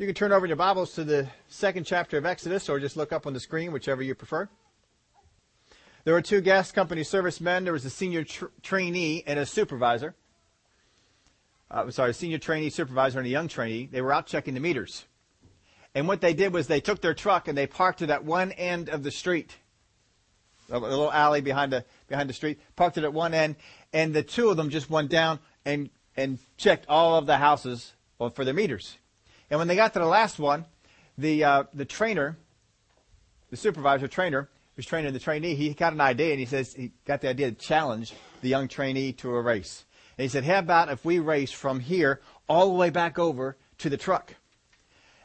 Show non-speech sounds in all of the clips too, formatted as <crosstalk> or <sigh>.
You can turn over your Bibles to the second chapter of Exodus or just look up on the screen, whichever you prefer. There were two gas company servicemen. There was a senior tr- trainee and a supervisor. Uh, sorry, a senior trainee, supervisor, and a young trainee. They were out checking the meters. And what they did was they took their truck and they parked it at one end of the street. A little alley behind the, behind the street. Parked it at one end. And the two of them just went down and, and checked all of the houses for their meters. And when they got to the last one, the, uh, the trainer, the supervisor trainer, who's training the trainee, he got an idea and he says, he got the idea to challenge the young trainee to a race. And he said, how about if we race from here all the way back over to the truck?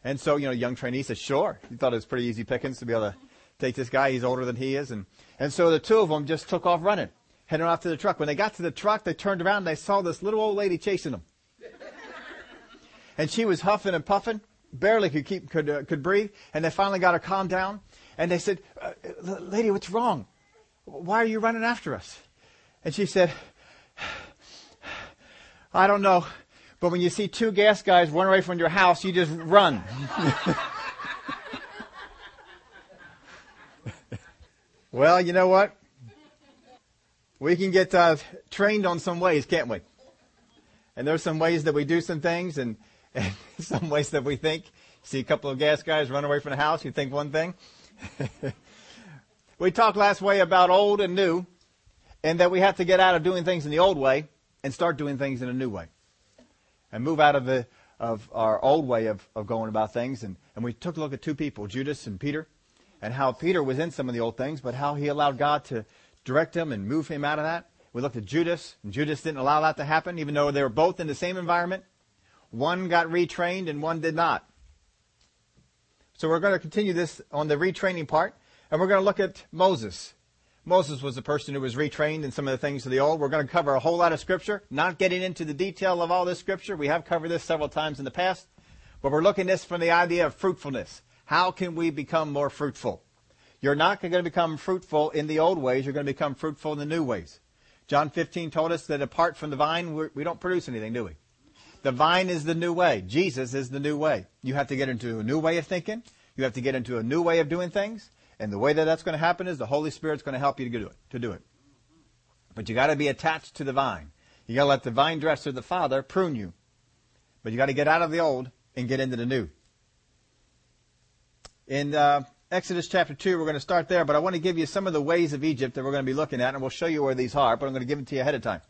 And so, you know, young trainee said, sure. He thought it was pretty easy pickings to be able to take this guy. He's older than he is. And, and so the two of them just took off running, heading off to the truck. When they got to the truck, they turned around and they saw this little old lady chasing them. And she was huffing and puffing, barely could keep, could, uh, could breathe. And they finally got her calmed down. And they said, uh, lady, what's wrong? Why are you running after us? And she said, I don't know. But when you see two gas guys run away from your house, you just run. <laughs> well, you know what? We can get uh, trained on some ways, can't we? And there's some ways that we do some things, and, and <laughs> some ways that we think. See a couple of gas guys run away from the house, you think one thing. <laughs> we talked last way about old and new, and that we have to get out of doing things in the old way and start doing things in a new way and move out of the of our old way of, of going about things. And, and we took a look at two people, Judas and Peter, and how Peter was in some of the old things, but how he allowed God to direct him and move him out of that. We looked at Judas, and Judas didn't allow that to happen, even though they were both in the same environment. One got retrained and one did not. So we're going to continue this on the retraining part, and we're going to look at Moses. Moses was the person who was retrained in some of the things of the old. We're going to cover a whole lot of scripture, not getting into the detail of all this scripture. We have covered this several times in the past, but we're looking at this from the idea of fruitfulness. How can we become more fruitful? You're not going to become fruitful in the old ways. You're going to become fruitful in the new ways. John 15 told us that apart from the vine, we don't produce anything, do we? The vine is the new way. Jesus is the new way. You have to get into a new way of thinking. You have to get into a new way of doing things. And the way that that's going to happen is the Holy Spirit's going to help you to do it. To do it. But you got to be attached to the vine. You got to let the vine dresser, the Father, prune you. But you got to get out of the old and get into the new. In uh, Exodus chapter 2, we're going to start there, but I want to give you some of the ways of Egypt that we're going to be looking at, and we'll show you where these are, but I'm going to give them to you ahead of time.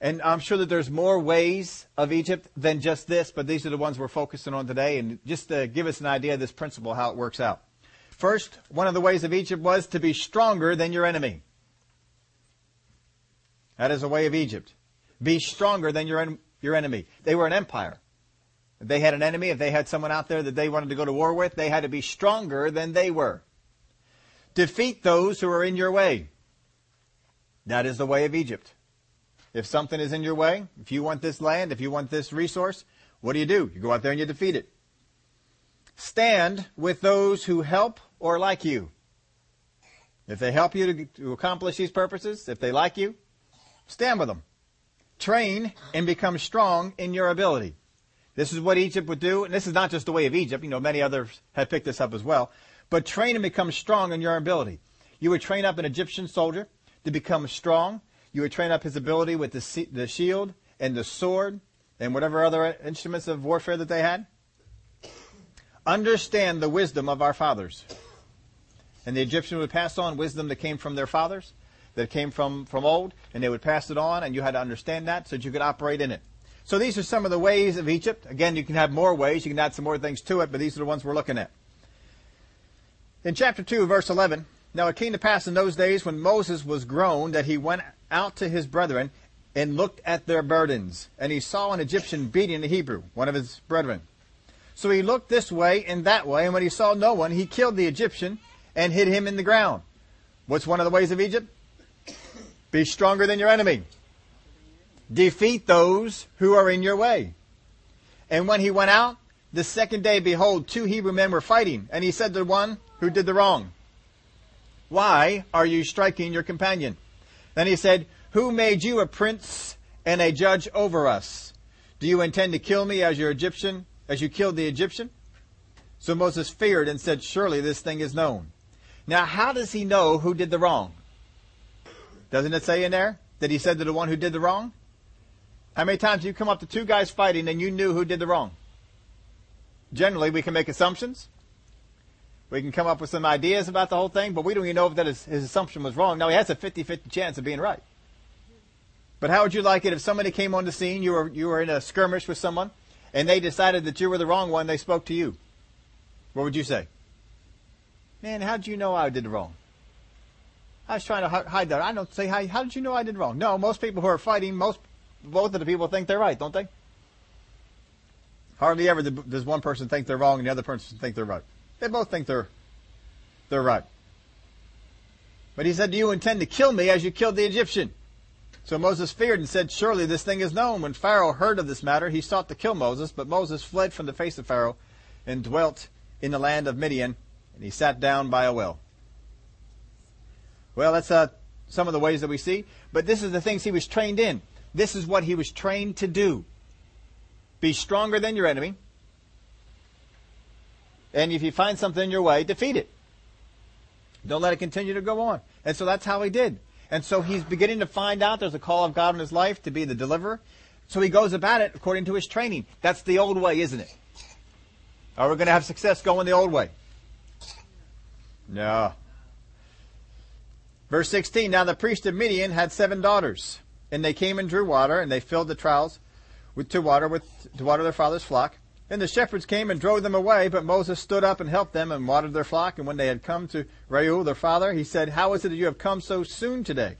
And I'm sure that there's more ways of Egypt than just this, but these are the ones we're focusing on today, and just to give us an idea of this principle, how it works out. First, one of the ways of Egypt was to be stronger than your enemy. That is a way of Egypt. Be stronger than your, en- your enemy. They were an empire. If they had an enemy, if they had someone out there that they wanted to go to war with, they had to be stronger than they were. Defeat those who are in your way. That is the way of Egypt. If something is in your way, if you want this land, if you want this resource, what do you do? You go out there and you defeat it. Stand with those who help or like you. If they help you to, to accomplish these purposes, if they like you, stand with them. Train and become strong in your ability. This is what Egypt would do, and this is not just the way of Egypt. You know, many others have picked this up as well. But train and become strong in your ability. You would train up an Egyptian soldier to become strong. You would train up his ability with the, the shield and the sword and whatever other instruments of warfare that they had understand the wisdom of our fathers. And the Egyptians would pass on wisdom that came from their fathers, that came from, from old, and they would pass it on, and you had to understand that so that you could operate in it. So these are some of the ways of Egypt. Again, you can have more ways, you can add some more things to it, but these are the ones we're looking at. In chapter 2, verse 11, Now it came to pass in those days when Moses was grown that he went out to his brethren and looked at their burdens, and he saw an Egyptian beating a Hebrew, one of his brethren. So he looked this way and that way, and when he saw no one, he killed the Egyptian and hid him in the ground. What's one of the ways of Egypt? Be stronger than your enemy. Defeat those who are in your way. And when he went out, the second day, behold, two Hebrew men were fighting, and he said to the one who did the wrong, Why are you striking your companion? Then he said, Who made you a prince and a judge over us? Do you intend to kill me as your Egyptian as you killed the Egyptian? So Moses feared and said, Surely this thing is known. Now, how does he know who did the wrong? Doesn't it say in there that he said to the one who did the wrong? How many times have you come up to two guys fighting and you knew who did the wrong? Generally, we can make assumptions. We can come up with some ideas about the whole thing, but we don't even know if that his, his assumption was wrong. Now, he has a 50-50 chance of being right. But how would you like it if somebody came on the scene, you were, you were in a skirmish with someone, and they decided that you were the wrong one, they spoke to you? What would you say? Man, how did you know I did wrong? I was trying to hide that. I don't say, how, how did you know I did wrong? No, most people who are fighting, most, both of the people think they're right, don't they? Hardly ever does one person think they're wrong and the other person think they're right. They both think they're, they're right. But he said, do you intend to kill me as you killed the Egyptian? So Moses feared and said, surely this thing is known. When Pharaoh heard of this matter, he sought to kill Moses, but Moses fled from the face of Pharaoh and dwelt in the land of Midian, and he sat down by a well. Well, that's uh, some of the ways that we see. But this is the things he was trained in. This is what he was trained to do. Be stronger than your enemy. And if you find something in your way, defeat it. Don't let it continue to go on. And so that's how he did. And so he's beginning to find out there's a call of God in his life to be the deliverer. So he goes about it according to his training. That's the old way, isn't it? Are we going to have success going the old way? No. Verse 16, Now the priest of Midian had seven daughters, and they came and drew water, and they filled the troughs with, to water with, to water their father's flock. And the shepherds came and drove them away, but Moses stood up and helped them and watered their flock. And when they had come to Reuel, their father, he said, How is it that you have come so soon today?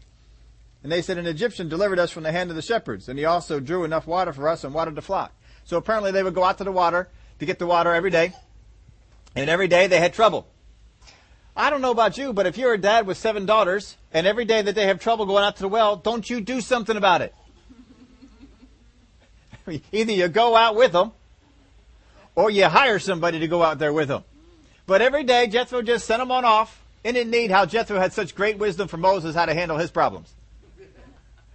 And they said, An Egyptian delivered us from the hand of the shepherds, and he also drew enough water for us and watered the flock. So apparently they would go out to the water to get the water every day. And every day they had trouble. I don't know about you, but if you're a dad with seven daughters and every day that they have trouble going out to the well, don't you do something about it? <laughs> Either you go out with them or you hire somebody to go out there with them. But every day Jethro just sent them on off. Isn't it how Jethro had such great wisdom from Moses how to handle his problems?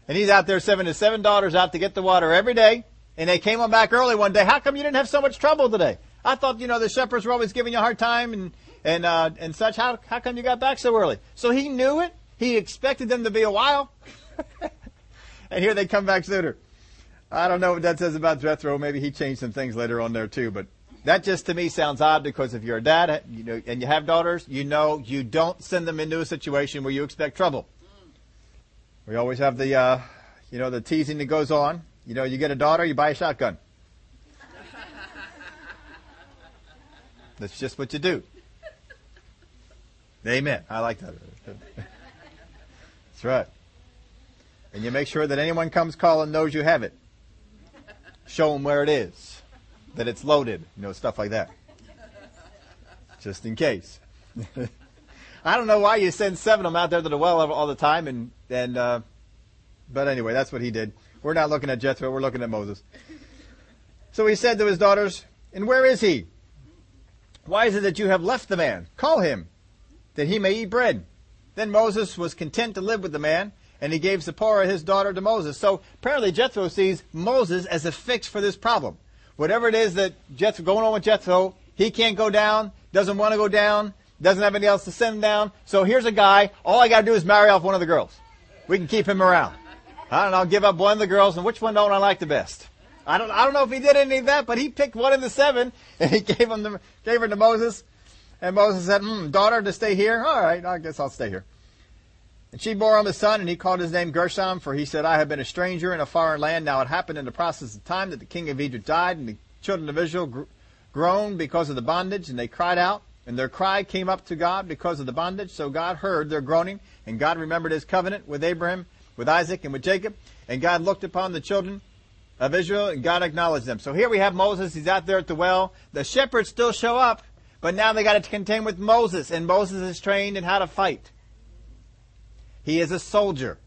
And he's out there sending his seven daughters out to get the water every day. And they came on back early one day. How come you didn't have so much trouble today? I thought, you know, the shepherds were always giving you a hard time and and uh, and such. How how come you got back so early? So he knew it. He expected them to be a while, <laughs> and here they come back sooner. I don't know what that says about Jethro. Maybe he changed some things later on there too, but that just to me sounds odd because if you're a dad, you know, and you have daughters, you know you don't send them into a situation where you expect trouble. We always have the, uh, you know, the teasing that goes on. You know, you get a daughter, you buy a shotgun. <laughs> That's just what you do. Amen. I like that. <laughs> That's right. And you make sure that anyone comes calling knows you have it. Show them where it is, that it's loaded, you know, stuff like that. Just in case. <laughs> I don't know why you send seven of them out there to the well all the time, and and uh, but anyway, that's what he did. We're not looking at Jethro; we're looking at Moses. So he said to his daughters, "And where is he? Why is it that you have left the man? Call him." that he may eat bread. Then Moses was content to live with the man, and he gave Zipporah his daughter to Moses. So apparently Jethro sees Moses as a fix for this problem. Whatever it is that Jethro going on with Jethro, he can't go down, doesn't want to go down, doesn't have anybody else to send down. So here's a guy, all I gotta do is marry off one of the girls. We can keep him around. I don't know, give up one of the girls, and which one don't I like the best? I don't, I don't know if he did any of that, but he picked one of the seven, <laughs> and he gave him the, gave her to Moses, and Moses said, hmm, daughter, to stay here? All right, I guess I'll stay here. And she bore him a son, and he called his name Gershom, for he said, I have been a stranger in a foreign land. Now it happened in the process of time that the king of Egypt died, and the children of Israel groaned because of the bondage, and they cried out, and their cry came up to God because of the bondage. So God heard their groaning, and God remembered his covenant with Abraham, with Isaac, and with Jacob. And God looked upon the children of Israel, and God acknowledged them. So here we have Moses. He's out there at the well. The shepherds still show up. But now they got to contend with Moses, and Moses is trained in how to fight. He is a soldier.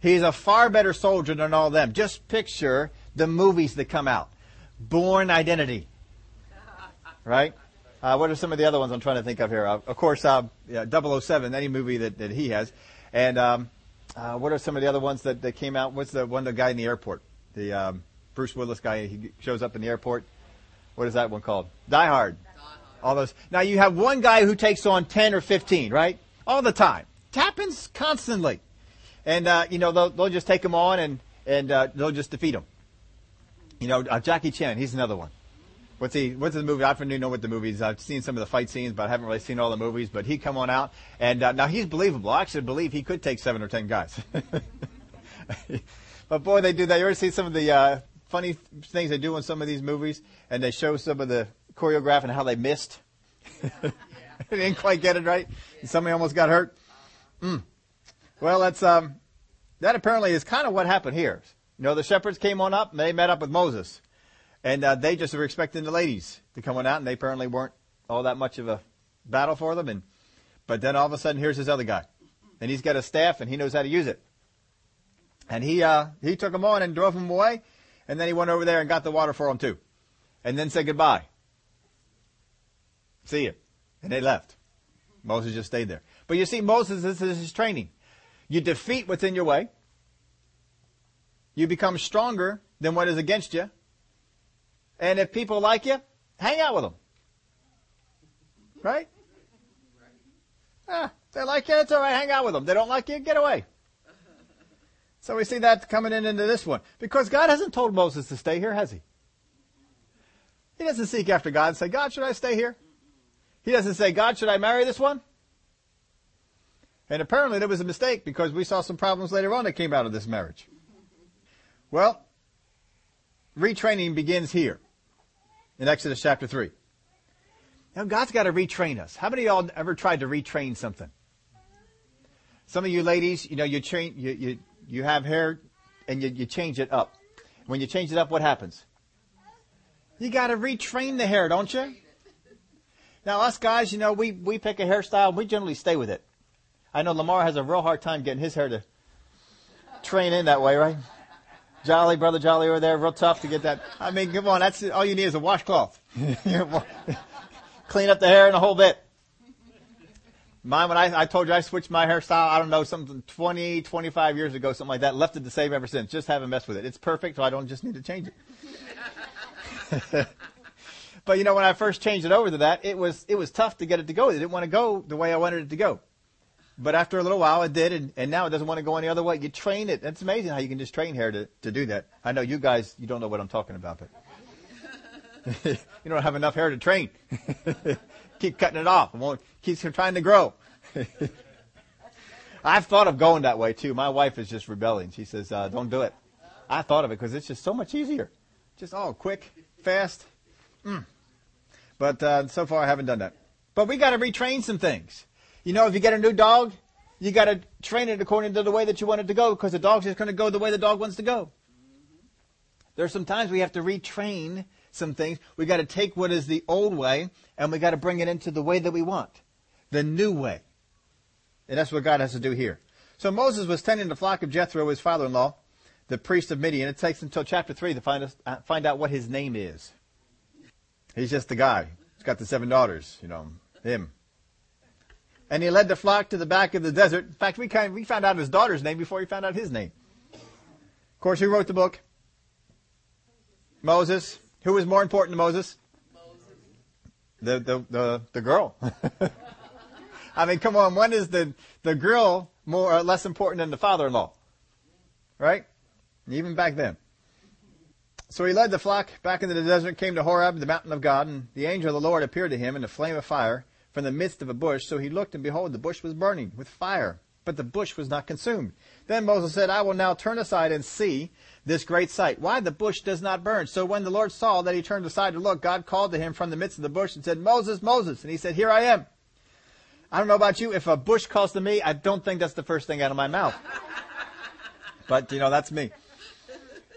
He's a far better soldier than all of them. Just picture the movies that come out. Bourne Identity. Right? Uh, what are some of the other ones I'm trying to think of here? Uh, of course, uh, yeah, 007, any movie that, that he has. And um, uh, what are some of the other ones that, that came out? What's the one, the guy in the airport? The um, Bruce Willis guy, he shows up in the airport. what is that one called? Die Hard. All those. Now you have one guy who takes on 10 or 15, right? All the time. Happens constantly. And, uh, you know, they'll, they'll just take them on and, and, uh, they'll just defeat them. You know, uh, Jackie Chan, he's another one. What's he? What's the movie? I don't even know what the movies. I've seen some of the fight scenes, but I haven't really seen all the movies. But he come on out, and uh, now he's believable. I actually believe he could take seven or ten guys. <laughs> but boy, they do. They ever see some of the uh, funny things they do in some of these movies, and they show some of the choreograph and how they missed. <laughs> they didn't quite get it right. And somebody almost got hurt. Mm. Well, that's um, that apparently is kind of what happened here. You know, the shepherds came on up and they met up with Moses. And uh, they just were expecting the ladies to come on out, and they apparently weren't all that much of a battle for them. And but then all of a sudden, here's this other guy, and he's got a staff, and he knows how to use it. And he uh, he took them on and drove them away, and then he went over there and got the water for them too, and then said goodbye. See you, and they left. Moses just stayed there. But you see, Moses, this is his training. You defeat what's in your way. You become stronger than what is against you. And if people like you, hang out with them. Right? Ah, they like you, it's all right, hang out with them. They don't like you, get away. So we see that coming in into this one. Because God hasn't told Moses to stay here, has he? He doesn't seek after God and say, God, should I stay here? He doesn't say, God, should I marry this one? And apparently there was a mistake because we saw some problems later on that came out of this marriage. Well, retraining begins here in Exodus chapter 3. Now, God's got to retrain us. How many of y'all ever tried to retrain something? Some of you ladies, you know, you train, you, you, you have hair and you, you change it up. When you change it up, what happens? You got to retrain the hair, don't you? Now, us guys, you know, we, we pick a hairstyle, and we generally stay with it. I know Lamar has a real hard time getting his hair to train in that way, right? Jolly, brother Jolly over there, real tough to get that. I mean, come on, that's all you need is a washcloth. <laughs> Clean up the hair in a whole bit. Mine, when I, I told you I switched my hairstyle, I don't know, something 20, 25 years ago, something like that. Left it the same ever since. Just haven't messed with it. It's perfect, so I don't just need to change it. <laughs> but you know, when I first changed it over to that, it was it was tough to get it to go. It didn't want to go the way I wanted it to go. But after a little while, it did, and, and now it doesn't want to go any other way. You train it. It's amazing how you can just train hair to, to do that. I know you guys, you don't know what I'm talking about, but <laughs> you don't have enough hair to train. <laughs> Keep cutting it off. It won't, keeps trying to grow. <laughs> I've thought of going that way too. My wife is just rebelling. She says, uh, "Don't do it." I thought of it because it's just so much easier, just all quick, fast. Mm. But uh, so far, I haven't done that. But we got to retrain some things. You know, if you get a new dog, you got to train it according to the way that you want it to go because the dog's just going to go the way the dog wants to go. There's some times we have to retrain some things. We got to take what is the old way and we got to bring it into the way that we want, the new way. And that's what God has to do here. So Moses was tending the flock of Jethro, his father-in-law, the priest of Midian. It takes until chapter three to find us, uh, find out what his name is. He's just the guy. He's got the seven daughters, you know, him and he led the flock to the back of the desert. In fact, we kind of, we found out his daughter's name before he found out his name. Of course, who wrote the book? Moses. Who was more important to Moses? Moses. The the the the girl. <laughs> I mean, come on. When is the the girl more or less important than the father-in-law? Right? Even back then. So he led the flock back into the desert, came to Horeb, the mountain of God, and the angel of the Lord appeared to him in a flame of fire from the midst of a bush. So he looked, and behold, the bush was burning with fire, but the bush was not consumed. Then Moses said, I will now turn aside and see this great sight. Why the bush does not burn? So when the Lord saw that he turned aside to look, God called to him from the midst of the bush and said, Moses, Moses. And he said, Here I am. I don't know about you. If a bush calls to me, I don't think that's the first thing out of my mouth. <laughs> but, you know, that's me.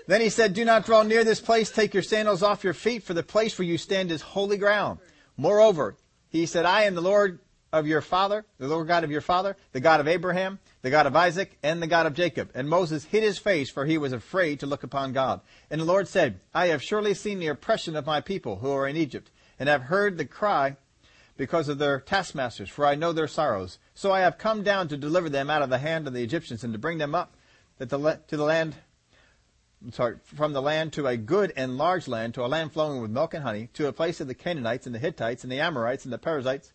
Then he said, Do not draw near this place. Take your sandals off your feet, for the place where you stand is holy ground. Moreover, he said, I am the Lord of your father, the Lord God of your father, the God of Abraham, the God of Isaac, and the God of Jacob. And Moses hid his face, for he was afraid to look upon God. And the Lord said, I have surely seen the oppression of my people who are in Egypt, and have heard the cry because of their taskmasters, for I know their sorrows. So I have come down to deliver them out of the hand of the Egyptians, and to bring them up to the land sorry, from the land to a good and large land, to a land flowing with milk and honey, to a place of the Canaanites and the Hittites and the Amorites and the Perizzites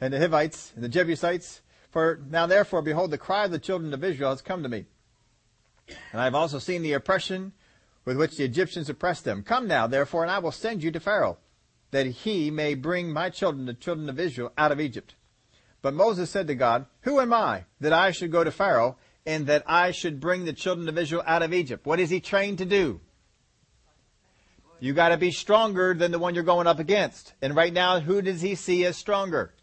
and the Hivites and the Jebusites. For now therefore, behold, the cry of the children of Israel has come to me. And I have also seen the oppression with which the Egyptians oppressed them. Come now, therefore, and I will send you to Pharaoh, that he may bring my children, the children of Israel, out of Egypt. But Moses said to God, Who am I that I should go to Pharaoh and that I should bring the children of Israel out of Egypt? What is he trained to do? You gotta be stronger than the one you're going up against. And right now, who does he see as stronger?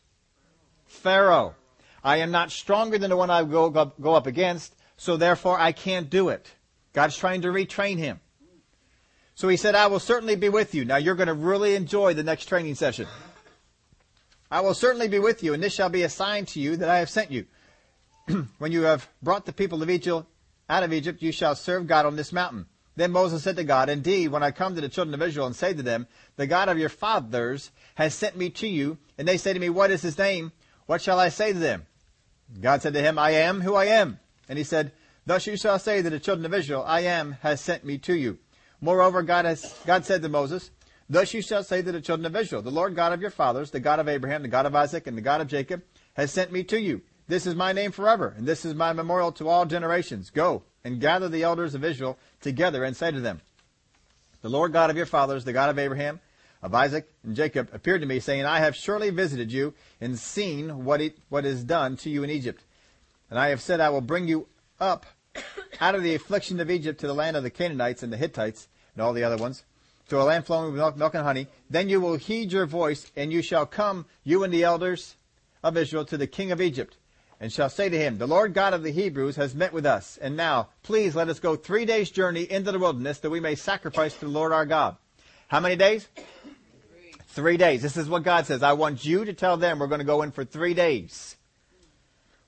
Pharaoh. I am not stronger than the one I go, go up against, so therefore I can't do it. God's trying to retrain him. So he said, I will certainly be with you. Now you're going to really enjoy the next training session. I will certainly be with you, and this shall be a sign to you that I have sent you. <clears throat> when you have brought the people of Egypt out of Egypt, you shall serve God on this mountain. Then Moses said to God, Indeed, when I come to the children of Israel and say to them, The God of your fathers has sent me to you, and they say to me, What is his name? What shall I say to them? God said to him, I am who I am. And he said, Thus you shall say to the children of Israel, I am has sent me to you. Moreover, God has, God said to Moses, Thus you shall say to the children of Israel, The Lord God of your fathers, the God of Abraham, the God of Isaac, and the God of Jacob, has sent me to you. This is my name forever, and this is my memorial to all generations. Go and gather the elders of Israel together and say to them, The Lord God of your fathers, the God of Abraham, of Isaac and Jacob, appeared to me, saying, I have surely visited you and seen what, it, what is done to you in Egypt. And I have said, I will bring you up out of the affliction of Egypt to the land of the Canaanites and the Hittites and all the other ones, to a land flowing with milk, milk and honey. Then you will heed your voice, and you shall come, you and the elders of Israel, to the king of Egypt, and shall say to him, The Lord God of the Hebrews has met with us, and now, please let us go three days' journey into the wilderness, that we may sacrifice to the Lord our God. How many days? Three. three days. This is what God says. I want you to tell them we're going to go in for three days.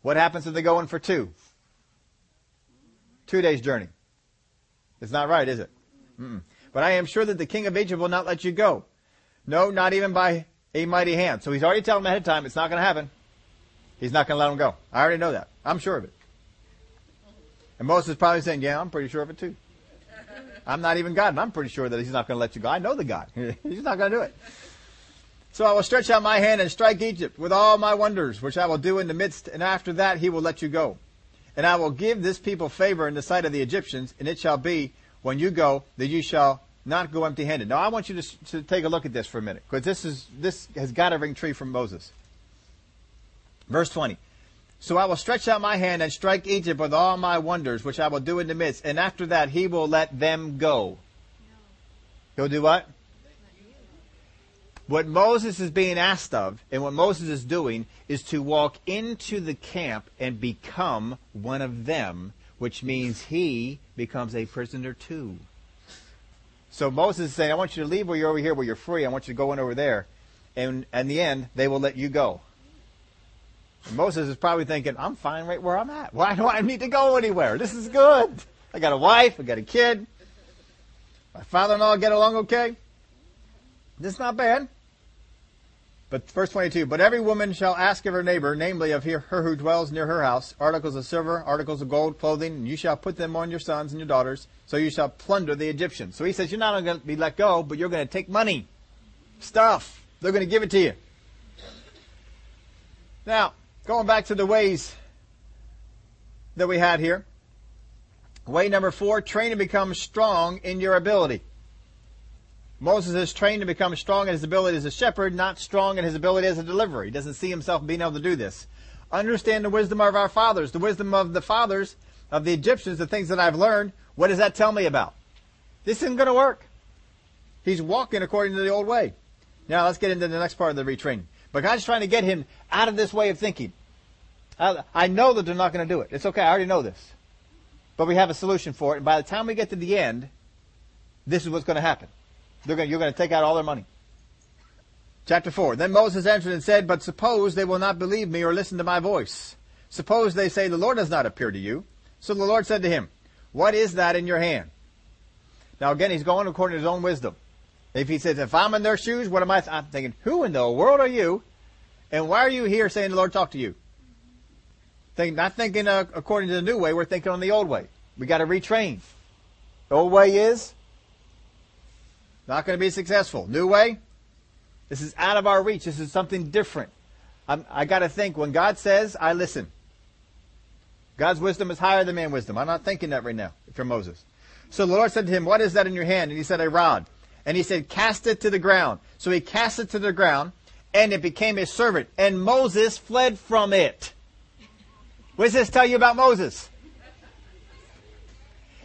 What happens if they go in for two? Two days journey. It's not right, is it? Mm-mm. But I am sure that the king of Egypt will not let you go. No, not even by a mighty hand. So he's already telling them ahead of time it's not going to happen. He's not going to let them go. I already know that. I'm sure of it. And Moses is probably saying, yeah, I'm pretty sure of it too. I'm not even God, and I'm pretty sure that he's not going to let you go. I know the God. <laughs> he's not going to do it. So I will stretch out my hand and strike Egypt with all my wonders, which I will do in the midst, and after that he will let you go. And I will give this people favor in the sight of the Egyptians, and it shall be when you go that you shall not go empty handed. Now I want you to, to take a look at this for a minute, because this is, this has got to ring true from Moses. Verse 20. So I will stretch out my hand and strike Egypt with all my wonders, which I will do in the midst, and after that he will let them go. He'll do what? What Moses is being asked of, and what Moses is doing, is to walk into the camp and become one of them, which means he becomes a prisoner too. So Moses is saying, I want you to leave where you're over here where you're free. I want you to go in over there. And in the end, they will let you go. And Moses is probably thinking, I'm fine right where I'm at. Why do I need to go anywhere? This is good. I got a wife. I got a kid. My father-in-law get along okay. This is not bad. But verse 22, but every woman shall ask of her neighbor, namely of her who dwells near her house, articles of silver, articles of gold, clothing, and you shall put them on your sons and your daughters, so you shall plunder the Egyptians. So he says, you're not going to be let go, but you're going to take money, stuff. They're going to give it to you. Now, going back to the ways that we had here. Way number four, train to become strong in your ability. Moses is trained to become strong in his ability as a shepherd, not strong in his ability as a deliverer. He doesn't see himself being able to do this. Understand the wisdom of our fathers, the wisdom of the fathers of the Egyptians, the things that I've learned. What does that tell me about? This isn't going to work. He's walking according to the old way. Now let's get into the next part of the retraining. But God's trying to get him out of this way of thinking. I know that they're not going to do it. It's okay. I already know this. But we have a solution for it. And by the time we get to the end, this is what's going to happen. Gonna, you're going to take out all their money. Chapter 4. Then Moses answered and said, But suppose they will not believe me or listen to my voice. Suppose they say, The Lord does not appear to you. So the Lord said to him, What is that in your hand? Now again, he's going according to his own wisdom. If he says, If I'm in their shoes, what am I? Th-? I'm thinking, Who in the world are you? And why are you here saying the Lord talk to you? Think, not thinking uh, according to the new way, we're thinking on the old way. We got to retrain. The Old way is not going to be successful. New way, this is out of our reach. This is something different. I'm, I got to think when God says, I listen. God's wisdom is higher than man's wisdom. I'm not thinking that right now for Moses. So the Lord said to him, What is that in your hand? And he said, A rod. And he said, Cast it to the ground. So he cast it to the ground, and it became a servant. And Moses fled from it. What does this tell you about Moses?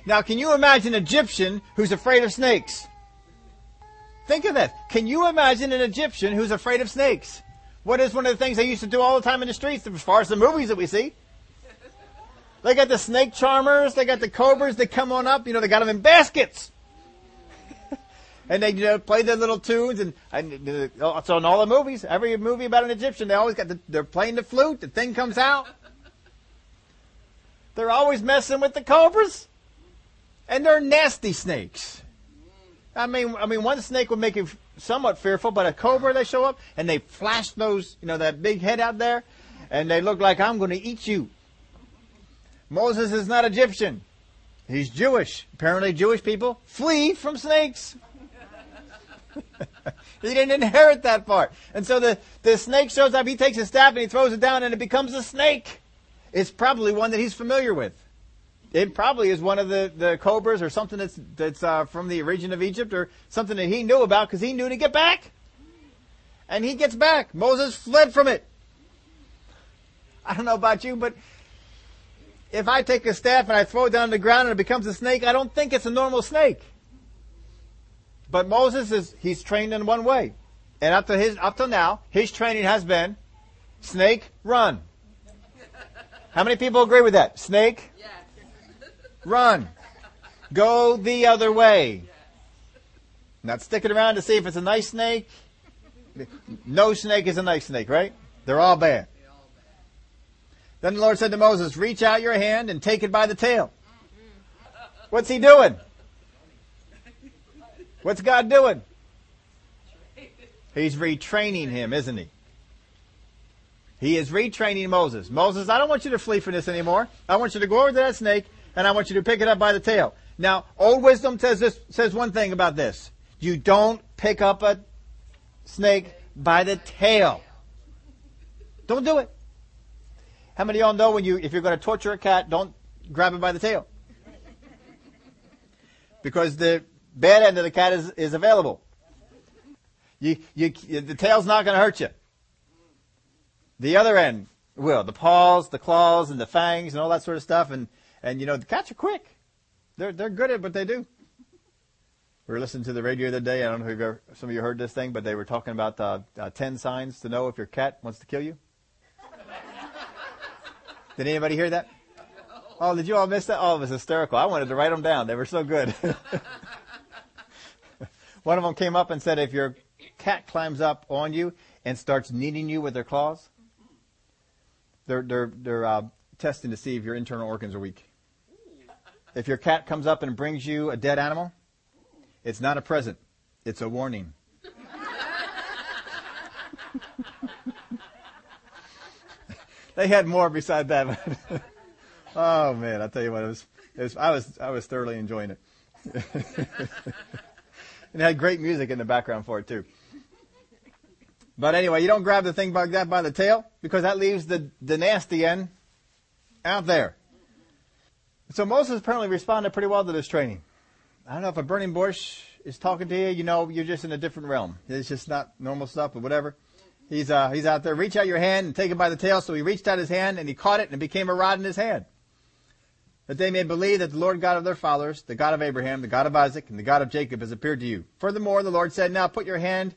Now, can you imagine an Egyptian who's afraid of snakes? Think of that. Can you imagine an Egyptian who's afraid of snakes? What is one of the things they used to do all the time in the streets as far as the movies that we see? They got the snake charmers, they got the cobras that come on up, you know, they got them in baskets. And they you know, play their little tunes and, and uh, so in all the movies, every movie about an Egyptian, they always got the, they're playing the flute, the thing comes out. They're always messing with the cobras. And they're nasty snakes. I mean, I mean, one snake would make you somewhat fearful, but a cobra, they show up and they flash those, you know, that big head out there and they look like I'm going to eat you. Moses is not Egyptian. He's Jewish. Apparently Jewish people flee from snakes. He didn't inherit that part. And so the, the snake shows up, he takes his staff and he throws it down and it becomes a snake. It's probably one that he's familiar with. It probably is one of the, the cobras or something that's, that's uh, from the region of Egypt or something that he knew about because he knew to get back. And he gets back. Moses fled from it. I don't know about you, but if I take a staff and I throw it down on the ground and it becomes a snake, I don't think it's a normal snake. But Moses is, he's trained in one way. And up to his, up to now, his training has been snake, run. How many people agree with that? Snake, run. Go the other way. Not sticking around to see if it's a nice snake. No snake is a nice snake, right? They're all bad. Then the Lord said to Moses, reach out your hand and take it by the tail. What's he doing? What's God doing? He's retraining him, isn't he? He is retraining Moses. Moses, I don't want you to flee from this anymore. I want you to go over to that snake and I want you to pick it up by the tail. Now, old wisdom says this, says one thing about this. You don't pick up a snake by the tail. Don't do it. How many of y'all know when you, if you're going to torture a cat, don't grab it by the tail? Because the bad end of the cat is, is available. You, you, the tail's not going to hurt you. The other end will. The paws, the claws, and the fangs, and all that sort of stuff. And, and you know, the cats are quick. They're, they're good at what they do. We were listening to the radio the other day. I don't know if some of you heard this thing, but they were talking about uh, uh, 10 signs to know if your cat wants to kill you. Did anybody hear that? Oh, did you all miss that? Oh, it was hysterical. I wanted to write them down. They were so good. <laughs> One of them came up and said, if your cat climbs up on you and starts kneading you with their claws, they're, they're, they're uh, testing to see if your internal organs are weak. If your cat comes up and brings you a dead animal, it's not a present. It's a warning. <laughs> they had more beside that. <laughs> oh man, I tell you what, it was, it was, I was, I was thoroughly enjoying it. <laughs> and had great music in the background for it too. But anyway, you don't grab the thing like that by the tail because that leaves the, the nasty end out there. So Moses apparently responded pretty well to this training. I don't know if a burning bush is talking to you, you know, you're just in a different realm. It's just not normal stuff, but whatever. He's, uh, he's out there. Reach out your hand and take it by the tail. So he reached out his hand and he caught it and it became a rod in his hand. That they may believe that the Lord God of their fathers, the God of Abraham, the God of Isaac, and the God of Jacob has appeared to you. Furthermore, the Lord said, now put your hand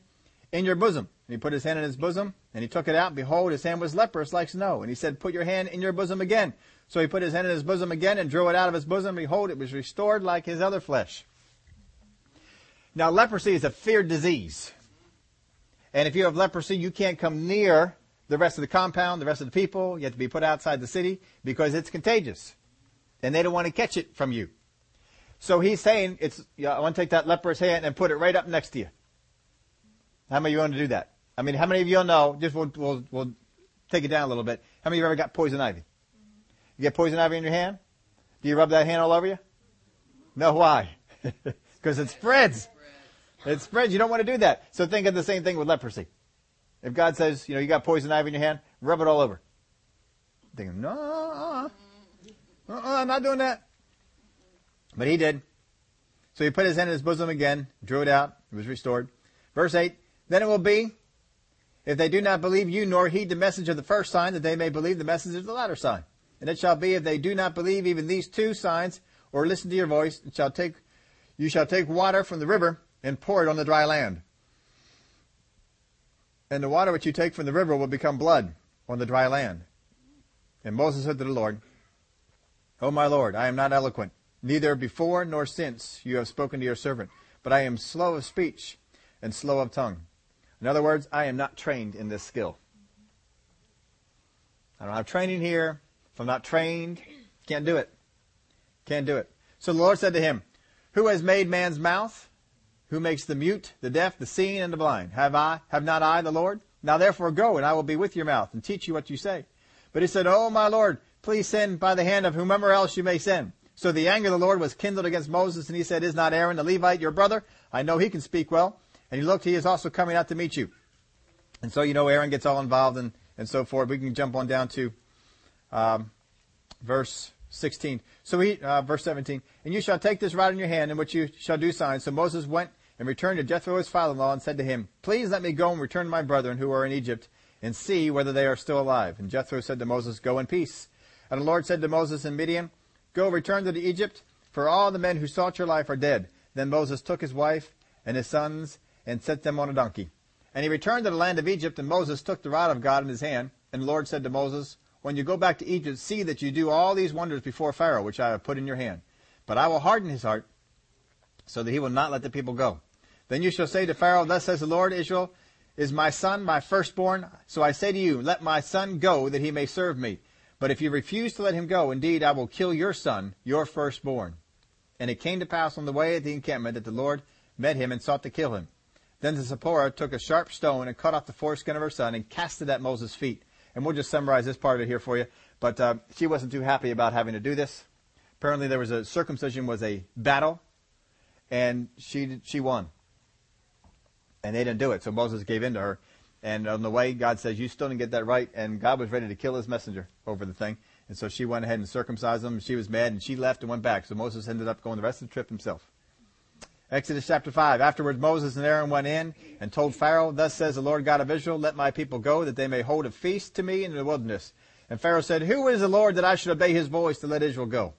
in your bosom. And he put his hand in his bosom and he took it out. And behold, his hand was leprous like snow. And he said, put your hand in your bosom again. So he put his hand in his bosom again and drew it out of his bosom. Behold, it was restored like his other flesh. Now leprosy is a feared disease. And if you have leprosy, you can't come near the rest of the compound, the rest of the people. You have to be put outside the city because it's contagious. And they don't want to catch it from you. So he's saying, it's, I want to take that leper's hand and put it right up next to you. How many of you want to do that? I mean, how many of you know, just we'll, we'll, we'll take it down a little bit. How many of you ever got poison ivy? You get poison ivy in your hand? Do you rub that hand all over you? No, why? <laughs> Because it spreads. It spreads. You don't want to do that. So think of the same thing with leprosy. If God says, you know, you got poison ivy in your hand, rub it all over. Thinking, no. Uh-uh, I'm not doing that. But he did. So he put his hand in his bosom again, drew it out, it was restored. Verse 8, Then it will be, if they do not believe you nor heed the message of the first sign, that they may believe the message of the latter sign. And it shall be, if they do not believe even these two signs, or listen to your voice, it shall take, you shall take water from the river and pour it on the dry land. And the water which you take from the river will become blood on the dry land. And Moses said to the Lord, O my Lord, I am not eloquent, neither before nor since you have spoken to your servant, but I am slow of speech and slow of tongue. In other words, I am not trained in this skill. I don't have training here. If I'm not trained, can't do it. Can't do it. So the Lord said to him, Who has made man's mouth? Who makes the mute, the deaf, the seeing, and the blind? Have I, have not I the Lord? Now therefore go, and I will be with your mouth, and teach you what you say. But he said, Oh my Lord, please send by the hand of whomever else you may send. So the anger of the Lord was kindled against Moses, and he said, Is not Aaron the Levite your brother? I know he can speak well. And he looked, he is also coming out to meet you. And so, you know, Aaron gets all involved and, and so forth. We can jump on down to um, verse 16. So he, uh, verse 17. And you shall take this rod in your hand, in which you shall do signs. So Moses went and returned to Jethro his father-in-law and said to him, Please let me go and return to my brethren who are in Egypt and see whether they are still alive. And Jethro said to Moses, Go in peace. And the Lord said to Moses in Midian, Go return to Egypt, for all the men who sought your life are dead. Then Moses took his wife and his sons and set them on a donkey. And he returned to the land of Egypt, and Moses took the rod of God in his hand. And the Lord said to Moses, When you go back to Egypt, see that you do all these wonders before Pharaoh, which I have put in your hand. But I will harden his heart, so that he will not let the people go. Then you shall say to Pharaoh, Thus says the Lord, Israel is my son, my firstborn. So I say to you, Let my son go, that he may serve me. But if you refuse to let him go, indeed I will kill your son, your firstborn. And it came to pass on the way at the encampment that the Lord met him and sought to kill him. Then the Zipporah took a sharp stone and cut off the foreskin of her son and cast it at Moses' feet. And we'll just summarize this part of it here for you. But uh, she wasn't too happy about having to do this. Apparently, there was a circumcision was a battle, and she she won and they didn't do it. So Moses gave in to her. And on the way, God says, you still didn't get that right. And God was ready to kill his messenger over the thing. And so she went ahead and circumcised him. She was mad and she left and went back. So Moses ended up going the rest of the trip himself. Exodus chapter 5. Afterwards, Moses and Aaron went in and told Pharaoh, Thus says the Lord God of Israel, Let my people go, that they may hold a feast to me in the wilderness. And Pharaoh said, Who is the Lord that I should obey his voice to let Israel go?